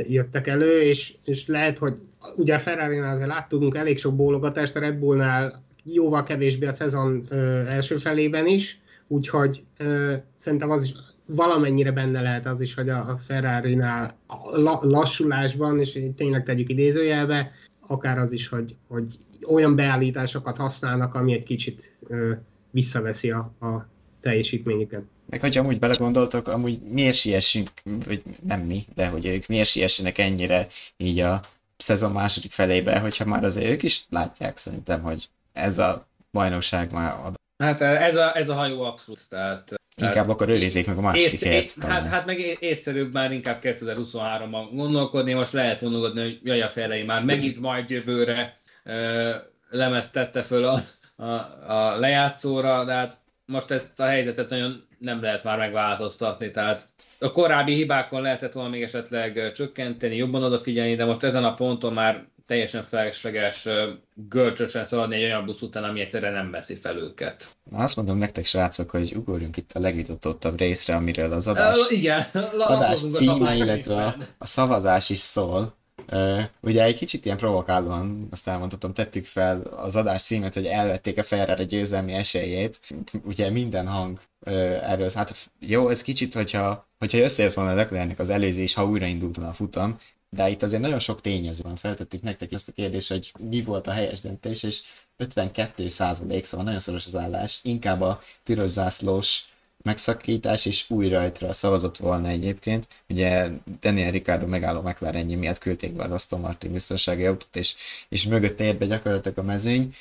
jöttek elő, és, és lehet, hogy ugye a ferrari azért láttunk elég sok bólogatást a Red Bullnál, jóval kevésbé a szezon ö, első felében is, úgyhogy ö, szerintem az is valamennyire benne lehet az is, hogy a Ferrari-nál a lassulásban, és tényleg tegyük idézőjelbe, akár az is, hogy, hogy olyan beállításokat használnak, ami egy kicsit ö, visszaveszi a, a teljesítményüket. Meg hogyha amúgy belegondoltok, amúgy miért siessünk, vagy nem mi, de hogy ők miért siessenek ennyire így a szezon második felébe, hogyha már azért ők is látják szerintem, hogy ez a bajnokság már ad. Hát ez a, ez a hajó abszolút, tehát Inkább akkor őrizzék meg a másik ész, helyet. Hát, hát meg észszerűbb már inkább 2023-ban gondolkodni, most lehet gondolkodni, hogy jaj a felei már megint majd jövőre ö, lemezt tette föl a, a, a lejátszóra, de hát most ezt a helyzetet nagyon nem lehet már megváltoztatni, tehát a korábbi hibákon lehetett volna még esetleg csökkenteni, jobban odafigyelni, de most ezen a ponton már teljesen felesleges görcsösen szaladni egy olyan busz után, ami egyszerre nem veszi fel őket. Na azt mondom nektek, srácok, hogy ugorjunk itt a legvitatottabb részre, amiről az adás, uh, igen, adás címe, illetve a, a szavazás is szól. Uh, ugye egy kicsit ilyen provokálóan, azt elmondhatom, tettük fel az adás címet, hogy elvették a Ferrari győzelmi esélyét. Ugye minden hang uh, erről, hát jó, ez kicsit, hogyha, hogyha összeért volna Leclercnek az előzés, ha újraindultna a futam, de itt azért nagyon sok tényező van. Feltettük nektek ezt a kérdést, hogy mi volt a helyes döntés, és 52 százalék, szóval nagyon szoros az állás. Inkább a piros zászlós megszakítás és új rajtra szavazott volna egyébként. Ugye Daniel Ricardo megálló McLarenje miatt küldték be az Aston Martin biztonsági autót, és, és mögötte ért gyakorlatilag a mezőny.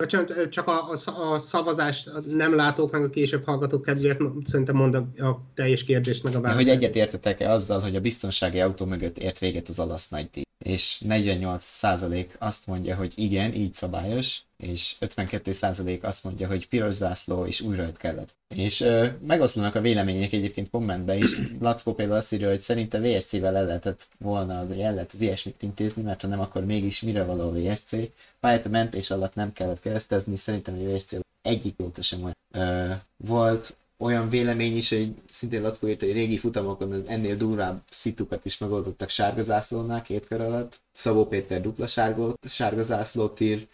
Bocsánat, csak a, a, a szavazást nem látók meg a később hallgatók kedvéért, szerintem mond a, a teljes kérdést meg a választ. Hogy egyet értetek-e azzal, hogy a biztonsági autó mögött ért véget az alasz nagy díj? És 48% azt mondja, hogy igen, így szabályos, és 52% azt mondja, hogy piros zászló és újra kellett. És ö, megoszlanak a vélemények egyébként kommentben is. Lackó például azt írja, hogy szerinte VSC-vel el lehetett volna, vagy el lehet az ilyesmit intézni, mert ha nem, akkor mégis mire való a VSC. Pályát a mentés alatt nem kellett keresztezni, szerintem a VSC egyik óta sem olyan. Ö, volt olyan vélemény is, hogy szintén Lackó írta, hogy régi futamokon ennél durvább szitukat is megoldottak sárgazászlónál két kör alatt. Szabó Péter dupla sárgazászlót ír,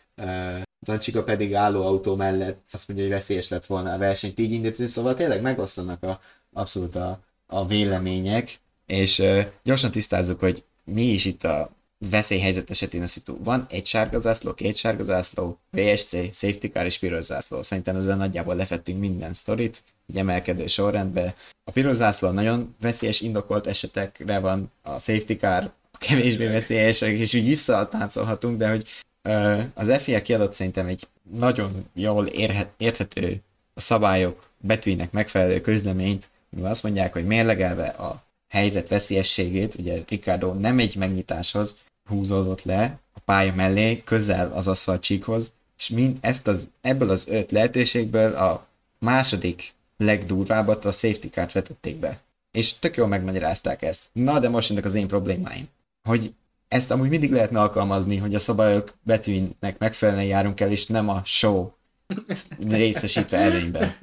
Dancsika pedig álló autó mellett azt mondja, hogy veszélyes lett volna a versenyt így indítani, szóval tényleg megoszlanak a, abszolút a, a vélemények, és gyorsan tisztázzuk, hogy mi is itt a veszélyhelyzet esetén a szitu. Van egy sárga zászló, két sárga zászló, VSC, safety car és piros zászló. Szerintem ezzel nagyjából lefettünk minden sztorit, egy emelkedő sorrendben. A piros zászló nagyon veszélyes indokolt esetekre van, a safety car a kevésbé veszélyesek, és úgy visszatáncolhatunk, de hogy az FIA kiadott szerintem egy nagyon jól érhet, érthető a szabályok betűinek megfelelő közleményt, mivel azt mondják, hogy mérlegelve a helyzet veszélyességét, ugye Ricardo nem egy megnyitáshoz húzódott le a pálya mellé, közel az aszfaltcsíkhoz, és mind ezt az, ebből az öt lehetőségből a második legdurvábbat a safety card vetették be. És tök jól megmagyarázták ezt. Na, de most jönnek az én problémáim. Hogy ezt amúgy mindig lehetne alkalmazni, hogy a szabályok betűinek megfelelően járunk el, és nem a show részesítve előnyben.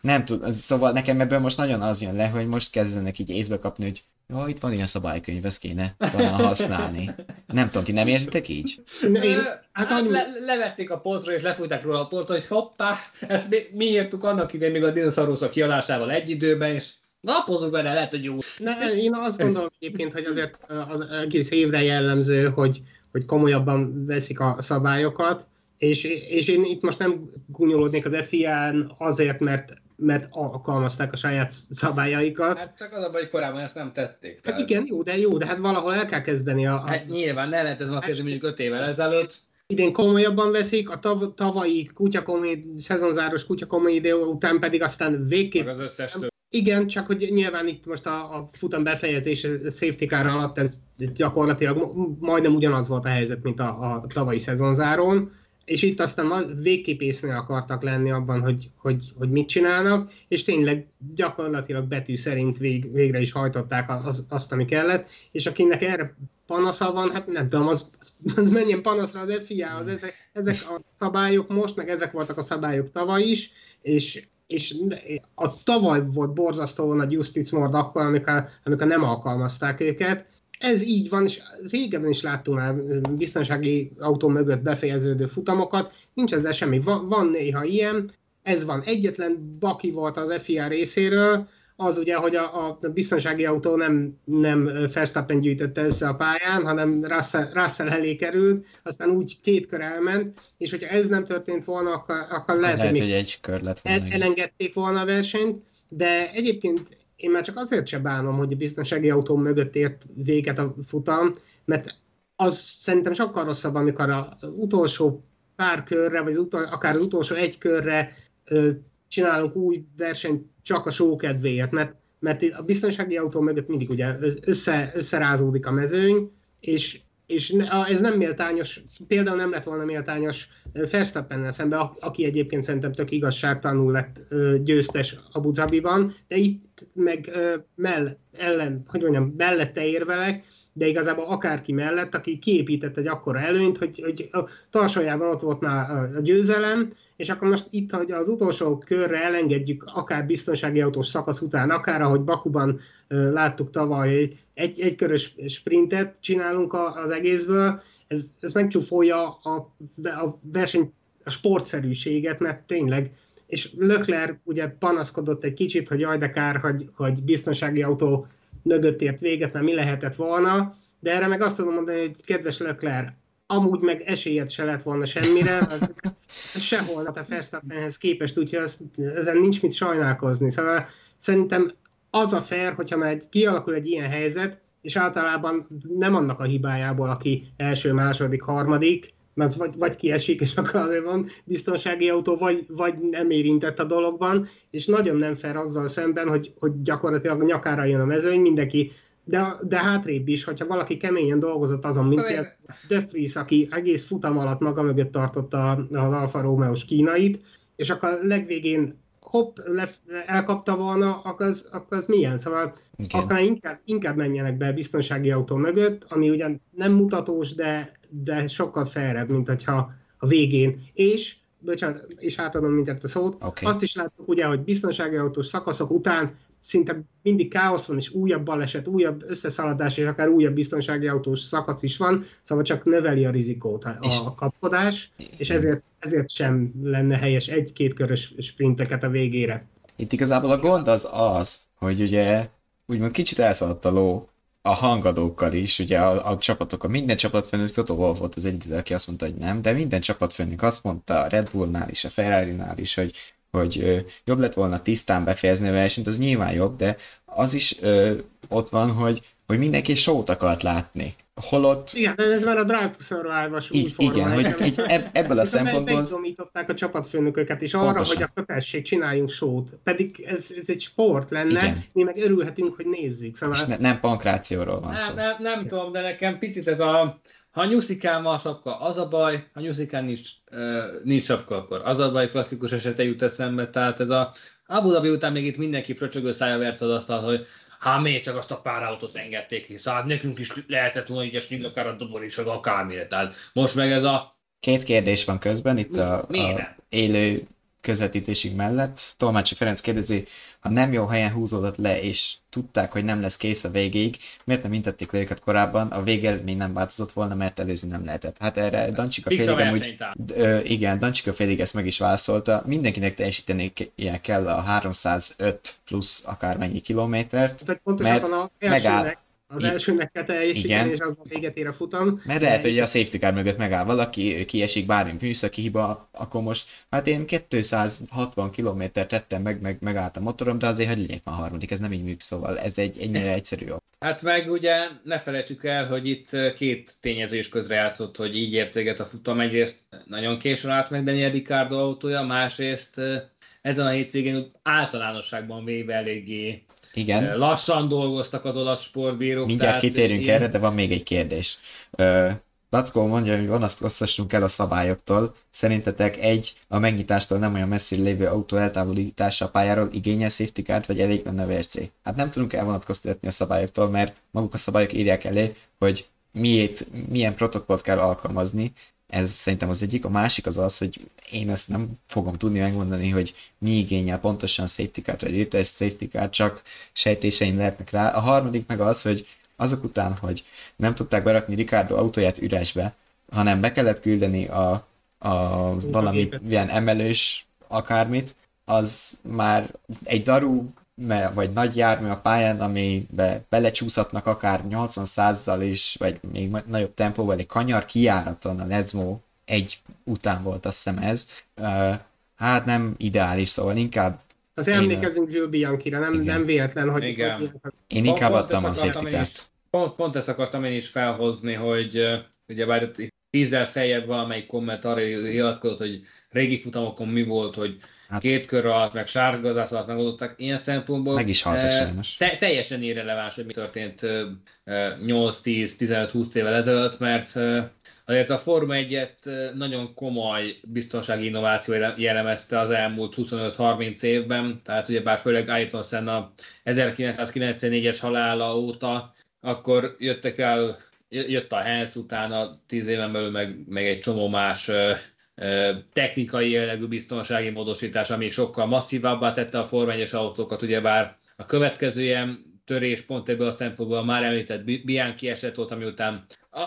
Nem tud, szóval nekem ebből most nagyon az jön le, hogy most kezdenek így észbe kapni, hogy jó, itt van ilyen szabálykönyv, ezt kéne talán használni. Nem tudom, ti nem érzitek így? Én, hát annyi... le, levették a polcról, és lefújták róla a polcról, hogy hoppá, ezt mi, mi írtuk annak idején még a dinoszauruszok kiadásával egy időben, és Napozunk benne, lehet, hogy jó. Ne, én azt gondolom egyébként, hogy azért az egész évre jellemző, hogy, hogy komolyabban veszik a szabályokat, és, és én itt most nem gúnyolódnék az FIA-n azért, mert mert alkalmazták a saját szabályaikat. Hát csak az a baj, hogy korábban ezt nem tették. Hát tehát- igen, jó, de jó, de hát valahol el kell kezdeni a, a Hát nyilván ne lehet ez ma kezdeni mondjuk 5 évvel ezelőtt. idén komolyabban veszik, a tav- tavalyi kutyakoméd, szezonzáros kutyakomédia után pedig aztán végképp Meg az összes több. Igen, csak hogy nyilván itt most a, a futam befejezése safety car alatt ez gyakorlatilag majdnem ugyanaz volt a helyzet, mint a, a tavalyi szezonzárón, és itt aztán ma- végképp észnél akartak lenni abban, hogy, hogy, hogy mit csinálnak, és tényleg gyakorlatilag betű szerint vég, végre is hajtották az, azt, ami kellett, és akinek erre panasza van, hát nem tudom, az, az, az menjen panaszra az FIA, az ezek, ezek a szabályok most, meg ezek voltak a szabályok tavaly is, és és a tavaly volt borzasztó nagy Justice Mord akkor, amikor, amikor nem alkalmazták őket. Ez így van, és régebben is láttunk már biztonsági autó mögött befejeződő futamokat, nincs ezzel semmi. Van, van néha ilyen, ez van. Egyetlen baki volt az FIA részéről, az ugye, hogy a, a biztonsági autó nem, nem Verstappen gyűjtötte össze a pályán, hanem Russell, Russell elé került, aztán úgy két kör elment, és hogyha ez nem történt volna, akkor, akkor lehet, Lehet, hogy hogy egy kör lett el, volna. igen. elengedték volna a versenyt, de egyébként én már csak azért sem bánom, hogy a biztonsági autó mögött ért véget a futam, mert az szerintem sokkal rosszabb, amikor az utolsó pár körre, vagy az utol, akár az utolsó egy körre ö, csinálunk új versenyt csak a show kedvéért, mert, mert a biztonsági autó mögött mindig ugye össze, összerázódik a mezőny, és, és ez nem méltányos, például nem lett volna méltányos Verstappennel szemben, aki egyébként szerintem tök igazságtalanul lett győztes Abu Dhabiban, de itt meg mell, ellen, hogy mondjam, mellette érvelek, de igazából akárki mellett, aki kiépített egy akkora előnyt, hogy, hogy a ott volt már a- győzelem, és akkor most itt, hogy az utolsó körre elengedjük akár biztonsági autós szakasz után, akár ahogy Bakuban láttuk tavaly, egy, egy körös sprintet csinálunk az egészből, ez, ez megcsúfolja a, a verseny, a sportszerűséget, mert tényleg, és Lökler ugye panaszkodott egy kicsit, hogy jaj, de kár, hogy, hogy biztonsági autó mögött ért véget, mert mi lehetett volna, de erre meg azt tudom mondani, hogy kedves Lökler, amúgy meg esélyed se lett volna semmire, sehol a Verstappenhez képest, úgyhogy az, ezen nincs mit sajnálkozni. Szóval szerintem az a fair, hogyha már kialakul egy ilyen helyzet, és általában nem annak a hibájából, aki első, második, harmadik, mert vagy, vagy kiesik, és akkor azért van biztonsági autó, vagy, vagy nem érintett a dologban, és nagyon nem fair azzal szemben, hogy, hogy gyakorlatilag nyakára jön a mezőny, mindenki, de, de hátrébb is, hogyha valaki keményen dolgozott azon, mint például De Vries, aki egész futam alatt maga mögött tartotta az Alfa romeo kínait, és akkor a legvégén hopp, le, elkapta volna, akkor az, akkor az milyen? Szóval Igen. akár inkább, inkább menjenek be biztonsági autó mögött, ami ugyan nem mutatós, de, de sokkal felrebb, mint hogyha a végén. És, bocsánat, és átadom mindent a szót, Oké. azt is láttuk ugye, hogy biztonsági autós szakaszok után szinte mindig káosz van, és újabb baleset, újabb összeszaladás, és akár újabb biztonsági autós szakasz is van, szóval csak növeli a rizikót a, a kapkodás, és ezért, ezért sem lenne helyes egy-két körös sprinteket a végére. Itt igazából a gond az az, hogy ugye úgymond kicsit elszaladt a ló a hangadókkal is, ugye a, a csapatokkal, minden csapatfőnök, Toto Wolff volt az egyedül, aki azt mondta, hogy nem, de minden csapatfőnök azt mondta, a Red Bullnál is, a Ferrari-nál is, hogy, hogy jobb lett volna tisztán befejezni a versenyt, az nyilván jobb, de az is ö, ott van, hogy, hogy mindenki sót akart látni. Holott Igen, ez már a Drive to Survive-as új forma. igen, hogy így ebb, ebből a szempontból Megdomították a csapatfőnököket is arra, Pontosan. hogy akkor tessék, csináljunk sót. Pedig ez, ez egy sport lenne, Igen. mi meg örülhetünk, hogy nézzük. Szóval és ne, nem pankrációról van szó. Nem, nem, nem tudom, de nekem picit ez a... Ha nyuszikán van sapka, az a baj, ha nyuszikán nincs, uh, nincs sapka, akkor az a baj, klasszikus esete jut eszembe, tehát ez a Abu Dhabi után még itt mindenki fröcsögő szája vert az asztalt, hogy hát miért csak azt a pár autót engedték ki, szóval nekünk is lehetett volna így esni akár a dobor is, akármire, tehát most meg ez a Két kérdés van közben, itt a, a élő közvetítésünk mellett. Tolmácsi Ferenc kérdezi, ha nem jó helyen húzódott le, és tudták, hogy nem lesz kész a végéig, miért nem intették le őket korábban, a végeredmény nem változott volna, mert előzni nem lehetett. Hát erre Dancsika félig amúgy, ö, igen, Dancsika félig ezt meg is válaszolta, mindenkinek teljesítenie kell a 305 plusz akármennyi kilométert, Tehát pontosabban Mert megáll- az elsőnek kell teljesíteni, Igen. és az a véget ér a futam. Mert lehet, hogy a safety car mögött megáll valaki, kiesik bármi műszaki hiba, akkor most, hát én 260 km tettem meg, meg megállt a motorom, de azért, hogy legyek már harmadik, ez nem így működik, szóval ez egy ennyire egyszerű jó. Hát meg ugye ne felejtsük el, hogy itt két tényező is közrejátszott, hogy így ért véget a futam. Egyrészt nagyon későn állt meg Daniel Ricciardo autója, másrészt ezen a hétvégén általánosságban véve eléggé Igen. lassan dolgoztak az olasz sportbírók. Mindjárt tehát kitérünk ilyen- erre, de van még egy kérdés. Lackó mondja, hogy vonatkoztassunk el a szabályoktól. Szerintetek egy, a megnyitástól nem olyan messzire lévő autó eltávolítása a pályáról igényel safety card, vagy elég lenne a VSC? Hát nem tudunk elvonatkoztatni a szabályoktól, mert maguk a szabályok írják elé, hogy miért, milyen protokollt kell alkalmazni. Ez szerintem az egyik. A másik az az, hogy én ezt nem fogom tudni megmondani, hogy mi igényel pontosan safety card, vagy virtuális safety card, csak sejtéseim lehetnek rá. A harmadik meg az, hogy azok után, hogy nem tudták berakni Ricardo autóját üresbe, hanem be kellett küldeni a, a valami ilyen emelős akármit, az már egy daru vagy nagy jármű a pályán, amibe belecsúszhatnak akár 80-100-zal is, vagy még nagyobb tempóval, egy kanyar kijáraton a Lesmo egy után volt azt hiszem ez. Hát nem ideális, szóval inkább Az Én- emlékezünk Jill Bianchira, nem, Igen. nem véletlen, hogy Igen. hogy- én inkább pont adtam a safety Pont, pont ezt akartam én is felhozni, hogy ugye bár itt itt tízzel feljebb valamelyik komment arra hivatkozott, hogy régi futamokon mi volt, hogy Hát két kör alatt, meg sárgazás alatt megoldottak. Ilyen szempontból meg is haltak eh, sajnos. te, teljesen irreleváns, hogy mi történt ö, ö, 8-10-15-20 évvel ezelőtt, mert azért a Forma 1-et nagyon komoly biztonsági innováció jellemezte az elmúlt 25-30 évben, tehát ugye bár főleg Ayrton Senna 1994-es halála óta, akkor jöttek el, jö- jött a Hens utána 10 éven belül, meg, meg egy csomó más technikai jellegű biztonsági módosítás, ami sokkal masszívabbá tette a Forma 1-es autókat, ugyebár a következő ilyen törés pont ebből a szempontból már említett Bi- Bianchi eset volt, ami után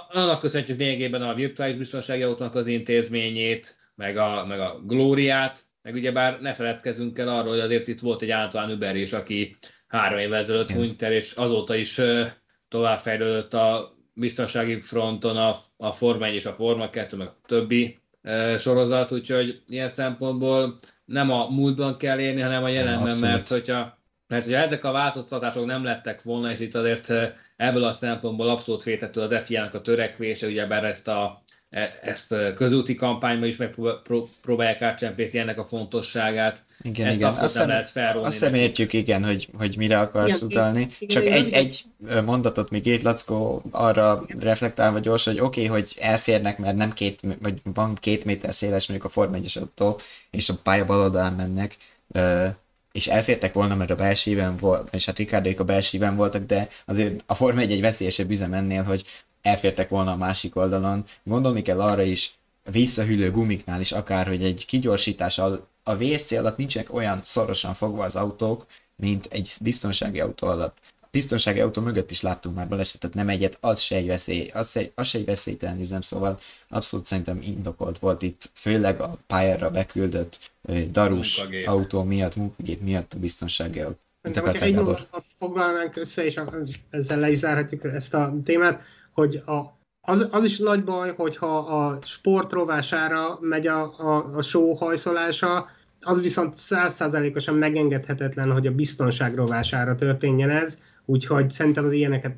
annak köszönhetjük lényegében a virtuális biztonsági autónak az intézményét, meg a, meg a glóriát, meg ugyebár ne feledkezzünk el arról, hogy azért itt volt egy Antoine Uber is, aki három évvel ezelőtt hunyt el, és azóta is továbbfejlődött a biztonsági fronton a, a Forma 1 és a Forma 2, meg a többi sorozat, úgyhogy ilyen szempontból nem a múltban kell érni, hanem a jelenben, abszolút. mert hogyha mert hogyha ezek a változtatások nem lettek volna, és itt azért ebből a szempontból abszolút vétető az FIA-nak a törekvése, ugyebár ezt a ezt a közúti kampányban is megpróbálják átcsempészni ennek a fontosságát. Igen, Ezt igen. Azt nem lehet felrólni azt hiszem értjük, igen, hogy, hogy mire akarsz Igen, utalni. igen, Csak igen, egy, igen. egy mondatot még írt Lackó arra reflektálva gyors, hogy oké, okay, hogy elférnek, mert nem két, vagy van két méter széles mondjuk a Forma 1 autó, és a pálya bal oldalán mennek, ö, és elfértek volna, mert a belsőben volt, és hát Ricardék a belsőben voltak, de azért a Forma 1 egy veszélyesebb üzem ennél, hogy elfértek volna a másik oldalon. Gondolni kell arra is, visszahűlő gumiknál is akár, hogy egy kigyorsítás al- a VSC alatt nincsenek olyan szorosan fogva az autók, mint egy biztonsági autó alatt. A biztonsági autó mögött is láttunk már balesetet, nem egyet, az se egy veszély, az se, az se egy veszélytelen üzem, szóval abszolút szerintem indokolt volt itt, főleg a pályára beküldött darus Munkagép. autó miatt, munkagép miatt a biztonsági autó. Szerintem, hogyha egy foglalnánk össze, és ezzel le is zárhatjuk ezt a témát, hogy a, az, az is nagy baj, hogyha a sport rovására megy a, a, a show hajszolása, az viszont százszázalékosan megengedhetetlen, hogy a biztonság rovására történjen ez, úgyhogy szerintem az ilyeneket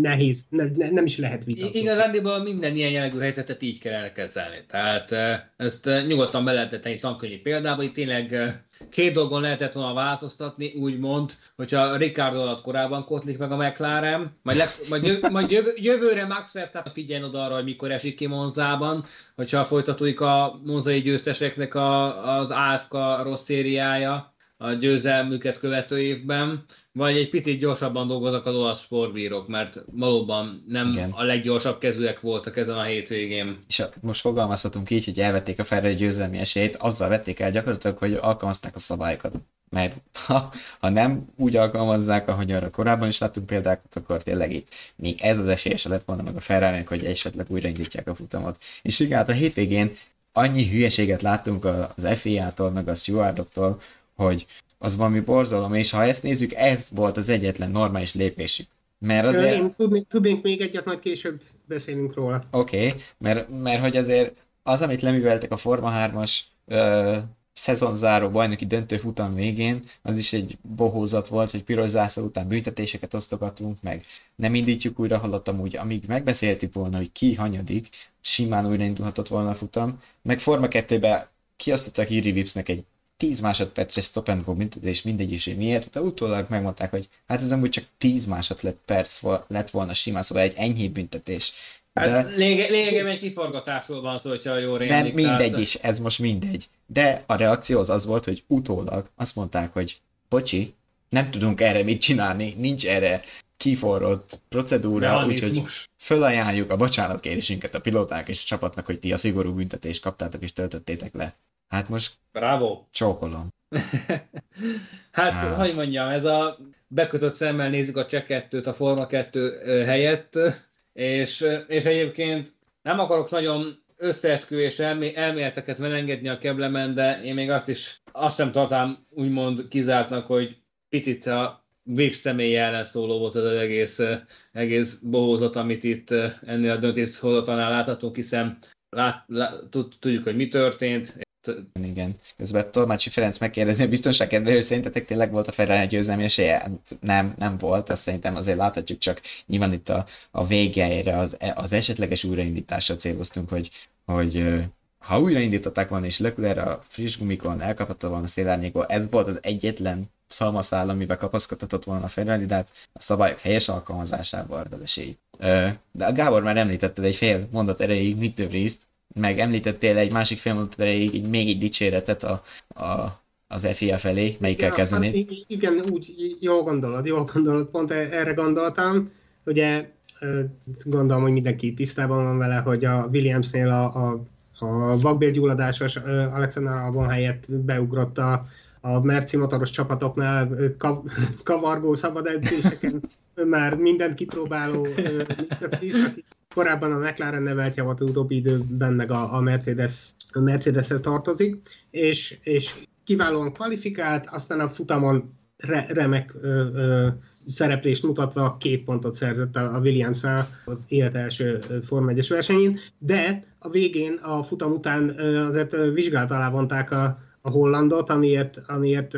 nehéz, ne, ne, nem is lehet vitatni. I- Igazándiból minden ilyen jellegű helyzetet így kell elkezelni. Tehát eh, ezt eh, nyugodtan be lehetett tenni tankönyvi példába, itt tényleg eh, két dolgon lehetett volna változtatni, úgymond, hogyha Ricardo alatt korábban kotlik meg a McLaren, majd, le, majd, jö, majd jövő, jövőre Max Verstappen figyeljen oda arra, hogy mikor esik ki Monzában, hogyha folytatódik a monzai győzteseknek a, az átka rossz szériája a győzelmüket követő évben, vagy egy picit gyorsabban dolgoznak az olasz sportbírók, mert valóban nem Igen. a leggyorsabb kezűek voltak ezen a hétvégén. és a, most fogalmazhatunk így, hogy elvették a Ferrari győzelmi esélyt, azzal vették el gyakorlatilag, hogy alkalmazták a szabályokat. Mert ha, ha nem úgy alkalmazzák, ahogy arra korábban is láttunk példákat, akkor tényleg itt még ez az esélye se lett volna meg a ferrari hogy esetleg újraindítják a futamot. És igen, hát a hétvégén annyi hülyeséget láttunk az FIA-tól, meg a stewardoktól, hogy az valami borzalom, és ha ezt nézzük, ez volt az egyetlen normális lépésük. Mert azért... Én tudnék, tudnék még egyet, majd később beszélünk róla. Oké, okay, mert, mert hogy azért az, amit leműveltek a Forma 3-as szezonzáró bajnoki döntő futam végén, az is egy bohózat volt, hogy piros zászló után büntetéseket osztogatunk, meg nem indítjuk újra, holott amúgy, amíg megbeszéltük volna, hogy ki hanyadik, simán újraindulhatott volna a futam, meg Forma 2-be kiasztották Iri Vipsnek egy 10 másodperces stop and go büntetés mindegy is, miért, de utólag megmondták, hogy hát ez amúgy csak 10 másodperc lett volna simán, szóval egy enyhé büntetés. Hát de... Hát lényegében egy kiforgatásról van szó, hogyha jól rémlik. De mindegy tehát... is, ez most mindegy. De a reakció az az volt, hogy utólag azt mondták, hogy bocsi, nem tudunk erre mit csinálni, nincs erre kiforrott procedúra, úgyhogy fölajánljuk a bocsánatkérésünket a pilóták és a csapatnak, hogy ti a szigorú büntetést kaptátok és töltöttétek le. Hát most Bravo. csókolom. hát, hát, hogy mondjam, ez a bekötött szemmel nézzük a Cseh 2 a Forma 2 helyett, és, és egyébként nem akarok nagyon összeesküvés elmé- elméleteket melengedni a keblemen, de én még azt is, azt sem tartám úgymond kizártnak, hogy picit a VIP személy ellen szóló volt az egész, egész bohózat, amit itt ennél a döntéshozatanál láthatunk, hiszen lát, lát, tudjuk, hogy mi történt, igen. Közben Tolmácsi Ferenc megkérdezi a biztonság kedvéért, hogy szerintetek tényleg volt a Ferrari győzelmi esélye? Hát nem, nem volt, azt szerintem azért láthatjuk, csak nyilván itt a, a végére az, az esetleges újraindításra céloztunk, hogy, hogy ha újraindították volna, és Leclerc a friss gumikon elkaphatta volna a szélárnyékból, ez volt az egyetlen szalmaszál, amivel kapaszkodhatott volna a Ferrari, de hát a szabályok helyes alkalmazásával az esély. De a Gábor már említetted egy fél mondat erejéig Nick de Vries-t, meg említettél egy másik filmet erejéig, még egy dicséretet a, a, az FIA felé, melyikkel ja, kezdenéd? Hát igen, úgy jó gondolod, jó gondolod, pont e- erre gondoltam. Ugye gondolom, hogy mindenki tisztában van vele, hogy a Williamsnél a, a, a vakbélgyulladásos Alexander Albon helyett beugrott a, a Merci motoros csapatoknál kav, kavargó szabad edzéseken már mindent kipróbáló korábban a McLaren neveltje volt az utóbbi időben, meg a, a Mercedes, a mercedes tartozik, és, és kiválóan kvalifikált, aztán a futamon re, remek ö, ö, szereplést mutatva két pontot szerzett a williams az élet első Form 1 versenyén, de a végén, a futam után azért vizsgálat alá vonták a, a hollandot, amiért, amiért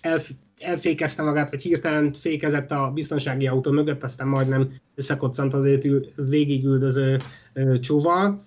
el, elfékezte magát, vagy hirtelen fékezett a biztonsági autó mögött, aztán majdnem összekoccant azért végigüldöző csóval.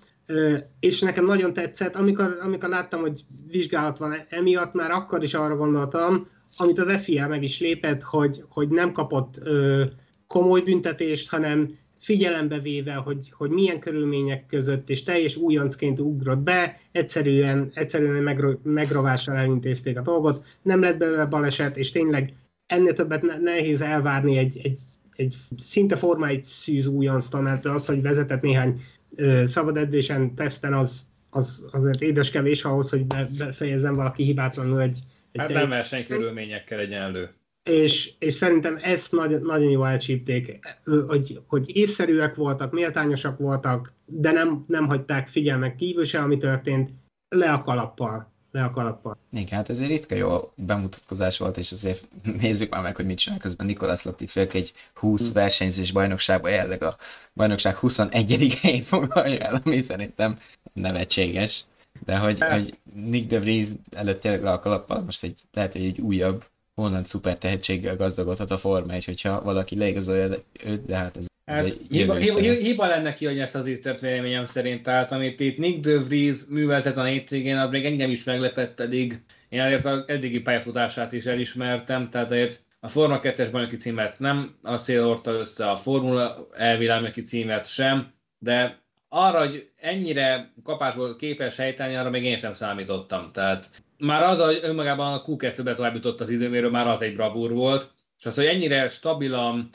És nekem nagyon tetszett, amikor, amikor láttam, hogy vizsgálat van emiatt, már akkor is arra gondoltam, amit az FIA meg is lépett, hogy, hogy nem kapott ö, komoly büntetést, hanem figyelembe véve, hogy, hogy milyen körülmények között, és teljes újoncként ugrott be, egyszerűen, egyszerűen megro, megrovással elintézték a dolgot, nem lett belőle baleset, és tényleg ennél többet ne, nehéz elvárni egy, egy, egy szinte Forma egy szűz újonctól, mert az, hogy vezetett néhány ö, szabad edzésen, teszten, az, az azért édes kevés ahhoz, hogy be, befejezzen valaki hibátlanul egy, egy Hát nem versenykörülményekkel egyenlő és, és szerintem ezt nagyon, nagyon jól elcsípték, hogy, hogy észszerűek voltak, méltányosak voltak, de nem, nem hagyták figyelmek kívül se, ami történt, le a kalappal. Le a kalappal. Igen, hát ez egy ritka jó bemutatkozás volt, és azért nézzük már meg, hogy mit csinál közben Nikolász Latifők egy 20 hmm. versenyzős bajnokságban jelenleg a bajnokság 21. helyét foglalja el, ami szerintem nevetséges. De hogy, hát. hogy Nick de Vries előtt tényleg le a kalappal, most egy, lehet, hogy egy újabb holland szuper tehetséggel gazdagodhat a Forma egy, hogyha valaki leigazolja őt, de hát ez, ez hát, egy hiba, hiba, hiba, lenne ki, hogy ezt az íztert véleményem szerint, tehát amit itt Nick de Vries műveltet a hétvégén, az még engem is meglepett, pedig én azért az eddigi pályafutását is elismertem, tehát azért a Forma 2-es bajnoki címet nem a szél orta össze, a Formula elvilágnoki címet sem, de arra, hogy ennyire kapásból képes helytállni, arra még én sem számítottam. Tehát már az, hogy önmagában a Q2-be továbbított az időmérő, már az egy bravúr volt, és az, hogy ennyire stabilan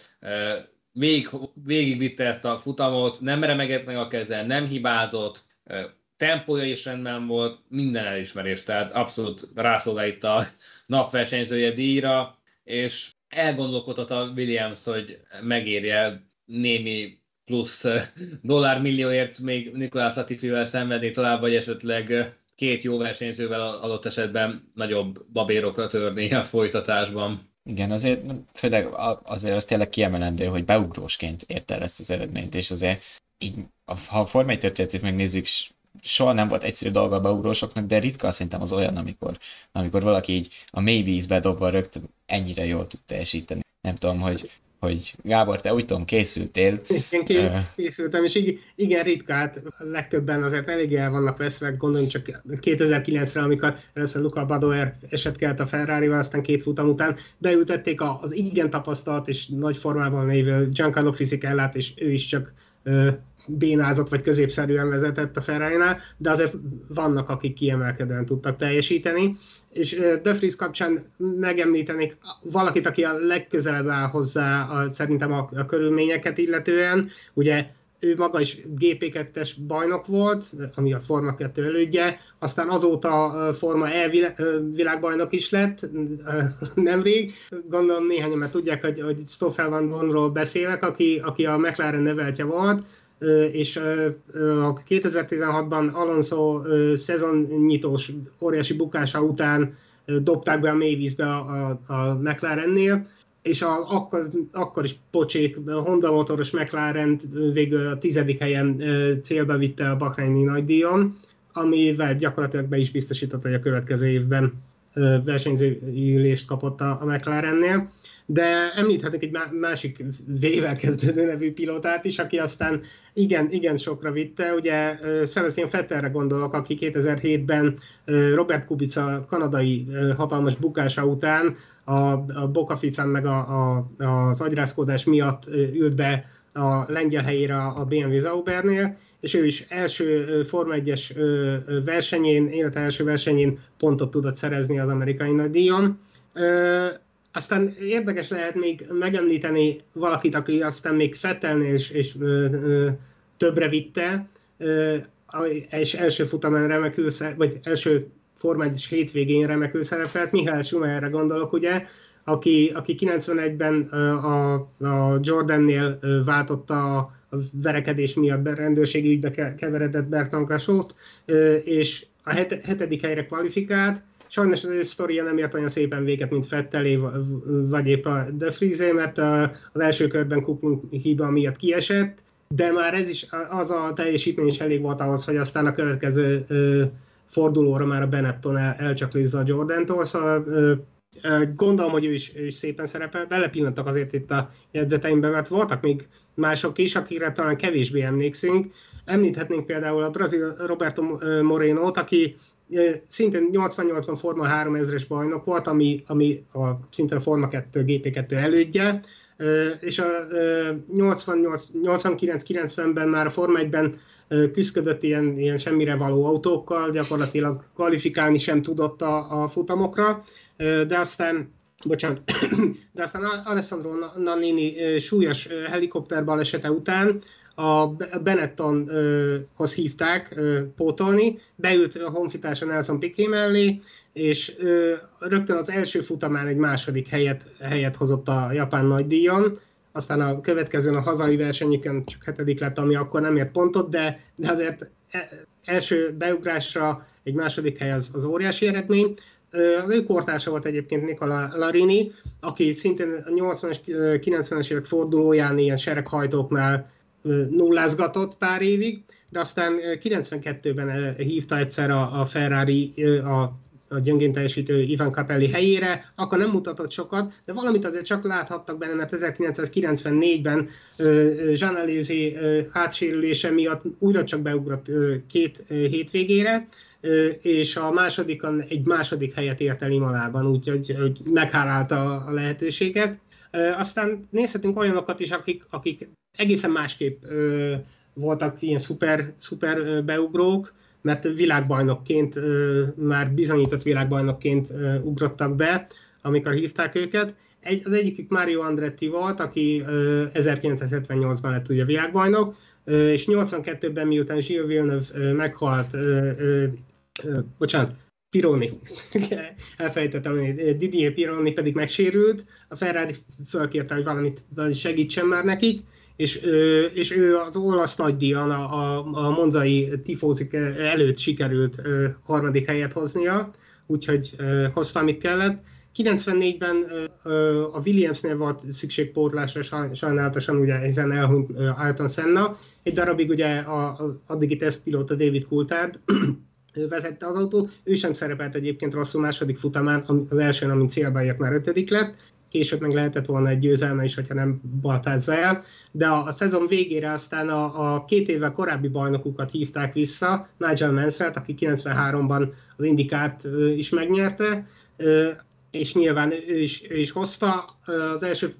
végig, végigvitte ezt a futamot, nem remegett meg a keze, nem hibázott, tempója is rendben volt, minden elismerés, tehát abszolút rászolgál itt a napversenyzője díjra, és elgondolkodott a Williams, hogy megérje némi plusz dollármillióért még Nikolás Latifivel szenvedni tovább, vagy esetleg két jó versenyzővel adott esetben nagyobb babérokra törni a folytatásban. Igen, azért főleg azért az tényleg kiemelendő, hogy beugrósként ért el ezt az eredményt, és azért így, ha a formai történetét megnézzük, soha nem volt egyszerű dolga a beugrósoknak, de ritka szerintem az olyan, amikor, amikor valaki így a mély vízbe dobva rögtön ennyire jól tud teljesíteni. Nem tudom, hogy hogy Gábor, te úgy tudom, készültél. Igen, készültem, és igen, ritkát, legtöbben azért elég el vannak veszve, gondoljunk csak 2009-re, amikor először Luca Badoer eset kelt a ferrari aztán két futam után beültették az igen tapasztalt és nagy formában lévő Giancarlo Fisichellát, és ő is csak bénázott vagy középszerűen vezetett a ferrari de azért vannak, akik kiemelkedően tudtak teljesíteni. És De Vries kapcsán megemlítenék valakit, aki a legközelebb áll hozzá a, szerintem a, a körülményeket illetően. Ugye ő maga is GP2-es bajnok volt, ami a Forma 2 elődje, aztán azóta Forma E világbajnok is lett nemrég. Gondolom néhányan mert tudják, hogy, hogy Stoffel van Donról beszélek, aki, aki a McLaren neveltje volt, és a 2016-ban Alonso szezonnyitós óriási bukása után dobták be a mélyvízbe a, a, McLarennél, és a, akkor, akkor is pocsék, Honda motoros McLaren végül a tizedik helyen célba vitte a Bahreini nagydíjon, amivel gyakorlatilag be is biztosította, hogy a következő évben versenyzőülést kapott a, a McLarennél de említhetnék egy másik V-vel kezdődő nevű pilótát is, aki aztán igen, igen sokra vitte. Ugye Sebastian Fettelre gondolok, aki 2007-ben Robert Kubica kanadai hatalmas bukása után a, a Bokaficán meg a, a, az agyrázkódás miatt ült be a lengyel helyére a BMW Zaubernél, és ő is első Forma 1-es versenyén, élete első versenyén pontot tudott szerezni az amerikai nagydíjon. Aztán érdekes lehet még megemlíteni valakit, aki aztán még Fettelnél és, és ö, ö, többre vitte, ö, és első futamán remekül, vagy első formális hétvégén remekül szerepelt, Mihály Schumacherre gondolok, ugye, aki, aki 91-ben a, a Jordannél váltotta a verekedés miatt rendőrségi ügybe keveredett Bertrand Kasót, és a hetedik helyre kvalifikált, Sajnos az ő sztoria nem ért olyan szépen véget, mint Fettelé, vagy épp a De Friese, mert az első körben Kupunk hiba miatt kiesett, de már ez is, az a teljesítmény is elég volt ahhoz, hogy aztán a következő fordulóra már a Benetton el, elcsaklőzze a Jordan-tól, szóval gondolom, hogy ő is, ő is szépen szerepel. Belepillantak azért itt a jegyzeteimben, mert voltak még mások is, akire talán kevésbé emlékszünk. Említhetnénk például a brazil Roberto Moreno-t, aki szintén 88-ban Forma 3000-es bajnok volt, ami, ami a, szintén a Forma 2 GP2 elődje, és a 89-90-ben már a Forma 1-ben küzdött ilyen, ilyen semmire való autókkal, gyakorlatilag kvalifikálni sem tudott a, a futamokra, de aztán bocsánat, de aztán Alessandro Nannini súlyos helikopterbalesete után a Benettonhoz hívták pótolni, beült a honfitársa Nelson Piqué mellé, és rögtön az első futamán egy második helyet, helyet hozott a japán nagydíjon, aztán a következőn a hazai versenyükön csak hetedik lett, ami akkor nem ért pontot, de, de azért e, első beugrásra egy második hely az, az óriási eredmény. Az ő kortársa volt egyébként Nikola Larini, aki szintén a 80-es, 90-es évek fordulóján ilyen sereghajtóknál nullázgatott pár évig, de aztán 92-ben hívta egyszer a, Ferrari a, a gyöngén teljesítő Ivan Capelli helyére, akkor nem mutatott sokat, de valamit azért csak láthattak benne, mert 1994-ben Jean Alési hátsérülése miatt újra csak beugrott két hétvégére, és a másodikon egy második helyet ért el Imalában, úgyhogy meghálálta a lehetőséget. Aztán nézhetünk olyanokat is, akik, akik egészen másképp ö, voltak ilyen szuper, szuper ö, beugrók, mert világbajnokként, ö, már bizonyított világbajnokként ö, ugrottak be, amikor hívták őket. Egy, az egyikük Mario Andretti volt, aki ö, 1978-ban lett ugye világbajnok, ö, és 82-ben miután Gilles Villeneuve ö, meghalt, ö, ö, ö, bocsánat, Pironi, elfejtettem, Didier Pironi pedig megsérült, a Ferrari fölkérte, hogy valamit segítsen már nekik, és, és ő az olasz nagydíjan a, a, a monzai tifózik előtt sikerült harmadik helyet hoznia, úgyhogy hozta, amit kellett, 94-ben a Williamsnél volt szükség pótlásra, sajnálatosan ugye hiszen elhunyt Ayrton Senna. Egy darabig ugye a, a addigi tesztpilóta David Coulthard vezette az autót, ő sem szerepelt egyébként rosszul második futamán, az elsőn, amint célba ért már ötödik lett, később meg lehetett volna egy győzelme is, hogyha nem baltázza el, de a, a szezon végére aztán a, a két évvel korábbi bajnokukat hívták vissza, Nigel Mansell, aki 93-ban az Indikát is megnyerte, és nyilván ő is, ő is hozta. Az első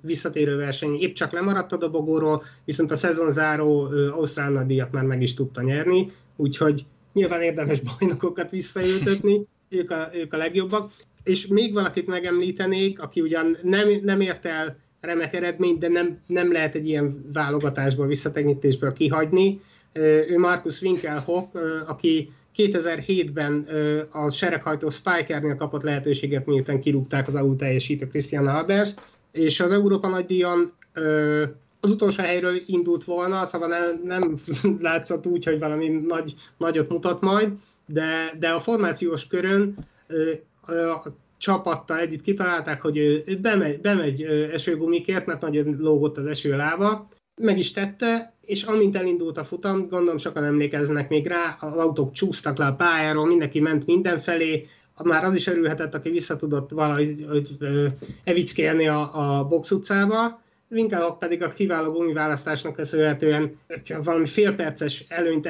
visszatérő verseny épp csak lemaradt a dobogóról, viszont a szezon záró Ausztrál nagydíjat már meg is tudta nyerni, úgyhogy nyilván érdemes bajnokokat visszaültetni, ők a, ők a legjobbak. És még valakit megemlítenék, aki ugyan nem, nem ért el remek eredményt, de nem, nem lehet egy ilyen válogatásból, visszatekintésből kihagyni. Ő Markus Winkelhock, aki 2007-ben a sereghajtó Spikernél kapott lehetőséget, miután kirúgták az alul teljesítő Christian Albers, és az Európa nagydíjon az utolsó helyről indult volna, szóval nem, nem látszott úgy, hogy valami nagy, nagyot mutat majd, de, de a formációs körön a csapattal együtt kitalálták, hogy ő bemegy, bemegy esőgumikért, mert nagyon lógott az eső lába, meg is tette, és amint elindult a futam, gondolom sokan emlékeznek még rá, az autók csúsztak le a pályáról, mindenki ment mindenfelé, már az is örülhetett, aki visszatudott valahogy hogy, evickélni a, a box utcába, Winkelhock pedig a kiváló gumiválasztásnak köszönhetően valami félperces előnyt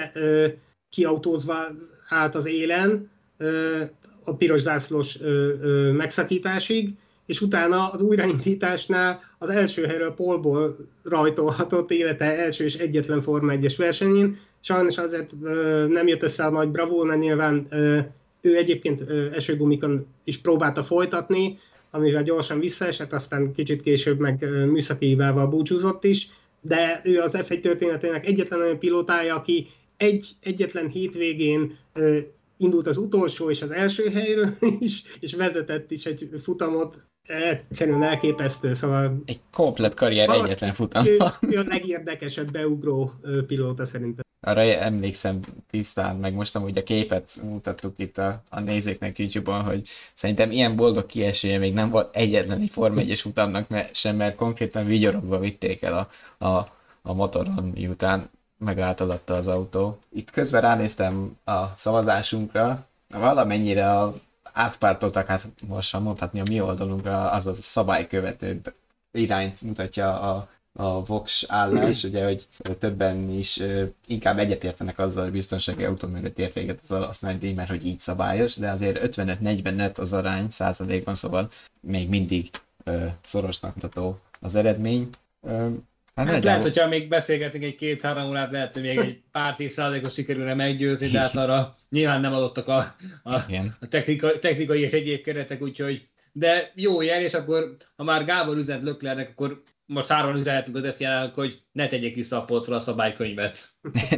kiautózva állt az élen, a piros zászlós ö, ö, megszakításig, és utána az újraindításnál az első helyről polból rajtolhatott élete első és egyetlen Forma 1-es versenyén. Sajnos azért ö, nem jött össze a nagy bravúr, mert nyilván ö, ő egyébként ö, esőgumikon is próbálta folytatni, amivel gyorsan visszaesett, aztán kicsit később meg műszaki hibával búcsúzott is, de ő az F1 történetének egyetlen olyan pilótája, aki egy, egyetlen hétvégén ö, indult az utolsó és az első helyről is, és vezetett is egy futamot egyszerűen elképesztő, szóval... Egy komplet karrier valaki, egyetlen futam. Ő, ő a legérdekesebb beugró pilóta szerintem. Arra emlékszem tisztán, meg most amúgy a képet mutattuk itt a, a nézőknek YouTube-on, hogy szerintem ilyen boldog kiesője még nem volt egyetlen egy Form 1 futamnak mert, sem, mert konkrétan vigyorogva vitték el a, a, a motoron, miután megállt alatta az autó. Itt közben ránéztem a szavazásunkra, valamennyire a átpártoltak, hát most mondhatni a mi oldalunkra, az a szabálykövetőbb irányt mutatja a, a Vox állás, ugye, hogy többen is inkább egyetértenek azzal, hogy biztonsági autó mögött ért véget az alasz díj, mert hogy így szabályos, de azért 55-45 az arány százalékban, szóval még mindig szorosnak mutató az eredmény. Hát, hát lehet, hogyha még beszélgetünk egy két-három órát, lehet, hogy még egy pár tíz százalékos sikerülne meggyőzni, de hát arra nyilván nem adottak a, a, a technika, technikai és egyéb keretek, úgyhogy de jó jel, és akkor ha már Gábor üzent Löklernek, akkor most hárman üzenhetünk az fnl hogy ne tegyék vissza a polcra a szabálykönyvet.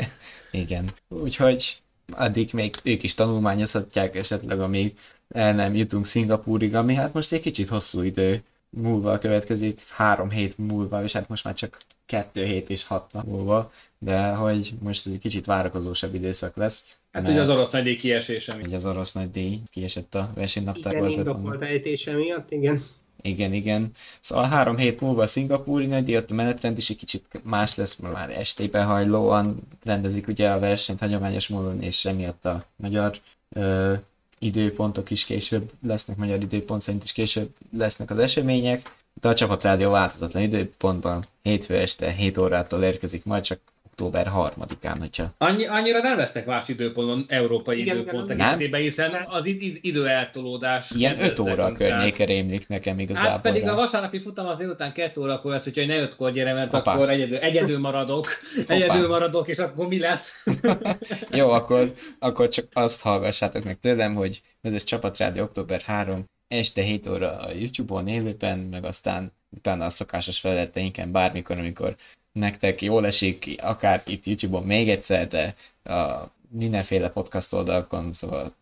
Igen. Úgyhogy addig még ők is tanulmányozhatják esetleg, amíg el nem jutunk Szingapúrig, ami hát most egy kicsit hosszú idő múlva következik, három hét múlva, és hát most már csak kettő hét és hat nap múlva, de hogy most egy kicsit várakozósabb időszak lesz. Hát ugye az orosz díj kiesése. Ugye az orosz díj kiesett a versenynaptárba. Igen, indokolt ejtése miatt, igen. Igen, igen. Szóval három hét múlva a szingapúri nagydíj, ott a menetrend is egy kicsit más lesz, mert már estében hajlóan rendezik ugye a versenyt hagyományos módon, és emiatt a magyar ö, időpontok is később lesznek, magyar időpont szerint is később lesznek az események, de a csapatrádió változatlan időpontban hétfő este 7 órától érkezik majd, csak október 3-án, hogyha... Annyi, annyira nem vesznek más időponton, európai igen, időpont tekintetében, hiszen az id- idő eltolódás... Ilyen 5 óra környéke rémlik nekem igazából. Hát pedig a vasárnapi futam az délután 2 órakor lesz, úgyhogy ne 5-kor gyere, mert Hoppá. akkor egyedül, egyedül maradok, egyedül maradok, és akkor mi lesz? Jó, akkor, akkor csak azt hallgassátok meg tőlem, hogy ez egy csapatrádió október 3, este 7 óra a YouTube-on élőben, meg aztán utána a szokásos feleleteinken bármikor, amikor nektek jól esik, akár itt YouTube-on még egyszer, de a mindenféle podcast oldalakon, szóval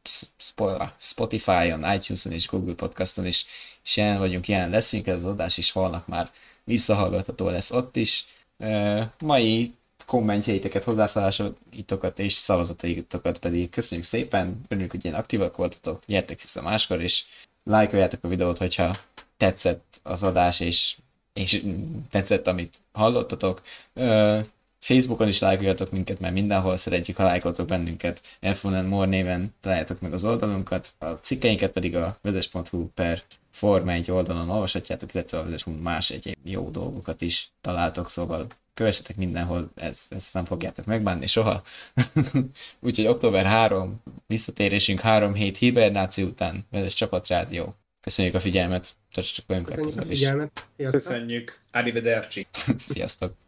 Spotify-on, iTunes-on és Google Podcaston is, is ilyen vagyunk, ilyen leszünk, ez az adás is holnap már visszahallgatható lesz ott is. Mai kommentjeiteket, hozzászólásaitokat és szavazataitokat pedig köszönjük szépen, örülünk, hogy ilyen aktívak voltatok, gyertek vissza máskor, és lájkoljátok a videót, hogyha tetszett az adás, és, és tetszett, amit hallottatok. Facebookon is lájkoljatok minket, mert mindenhol szeretjük, ha lájkoltok bennünket. F1 More néven találjátok meg az oldalunkat, a cikkeinket pedig a vezes.hu per Forma egy oldalon olvashatjátok, illetve a vezes más egyéb jó dolgokat is találtok, szóval kövessetek mindenhol, ez, ezt nem fogjátok megbánni soha. Úgyhogy október 3, visszatérésünk 3 hét hibernáció után, vezes csapatrádió. Köszönjük a figyelmet, tartsatok velünk Köszönjük a legközelebb is. figyelmet. Sziasztok. Köszönjük. Arrivederci. Sziasztok!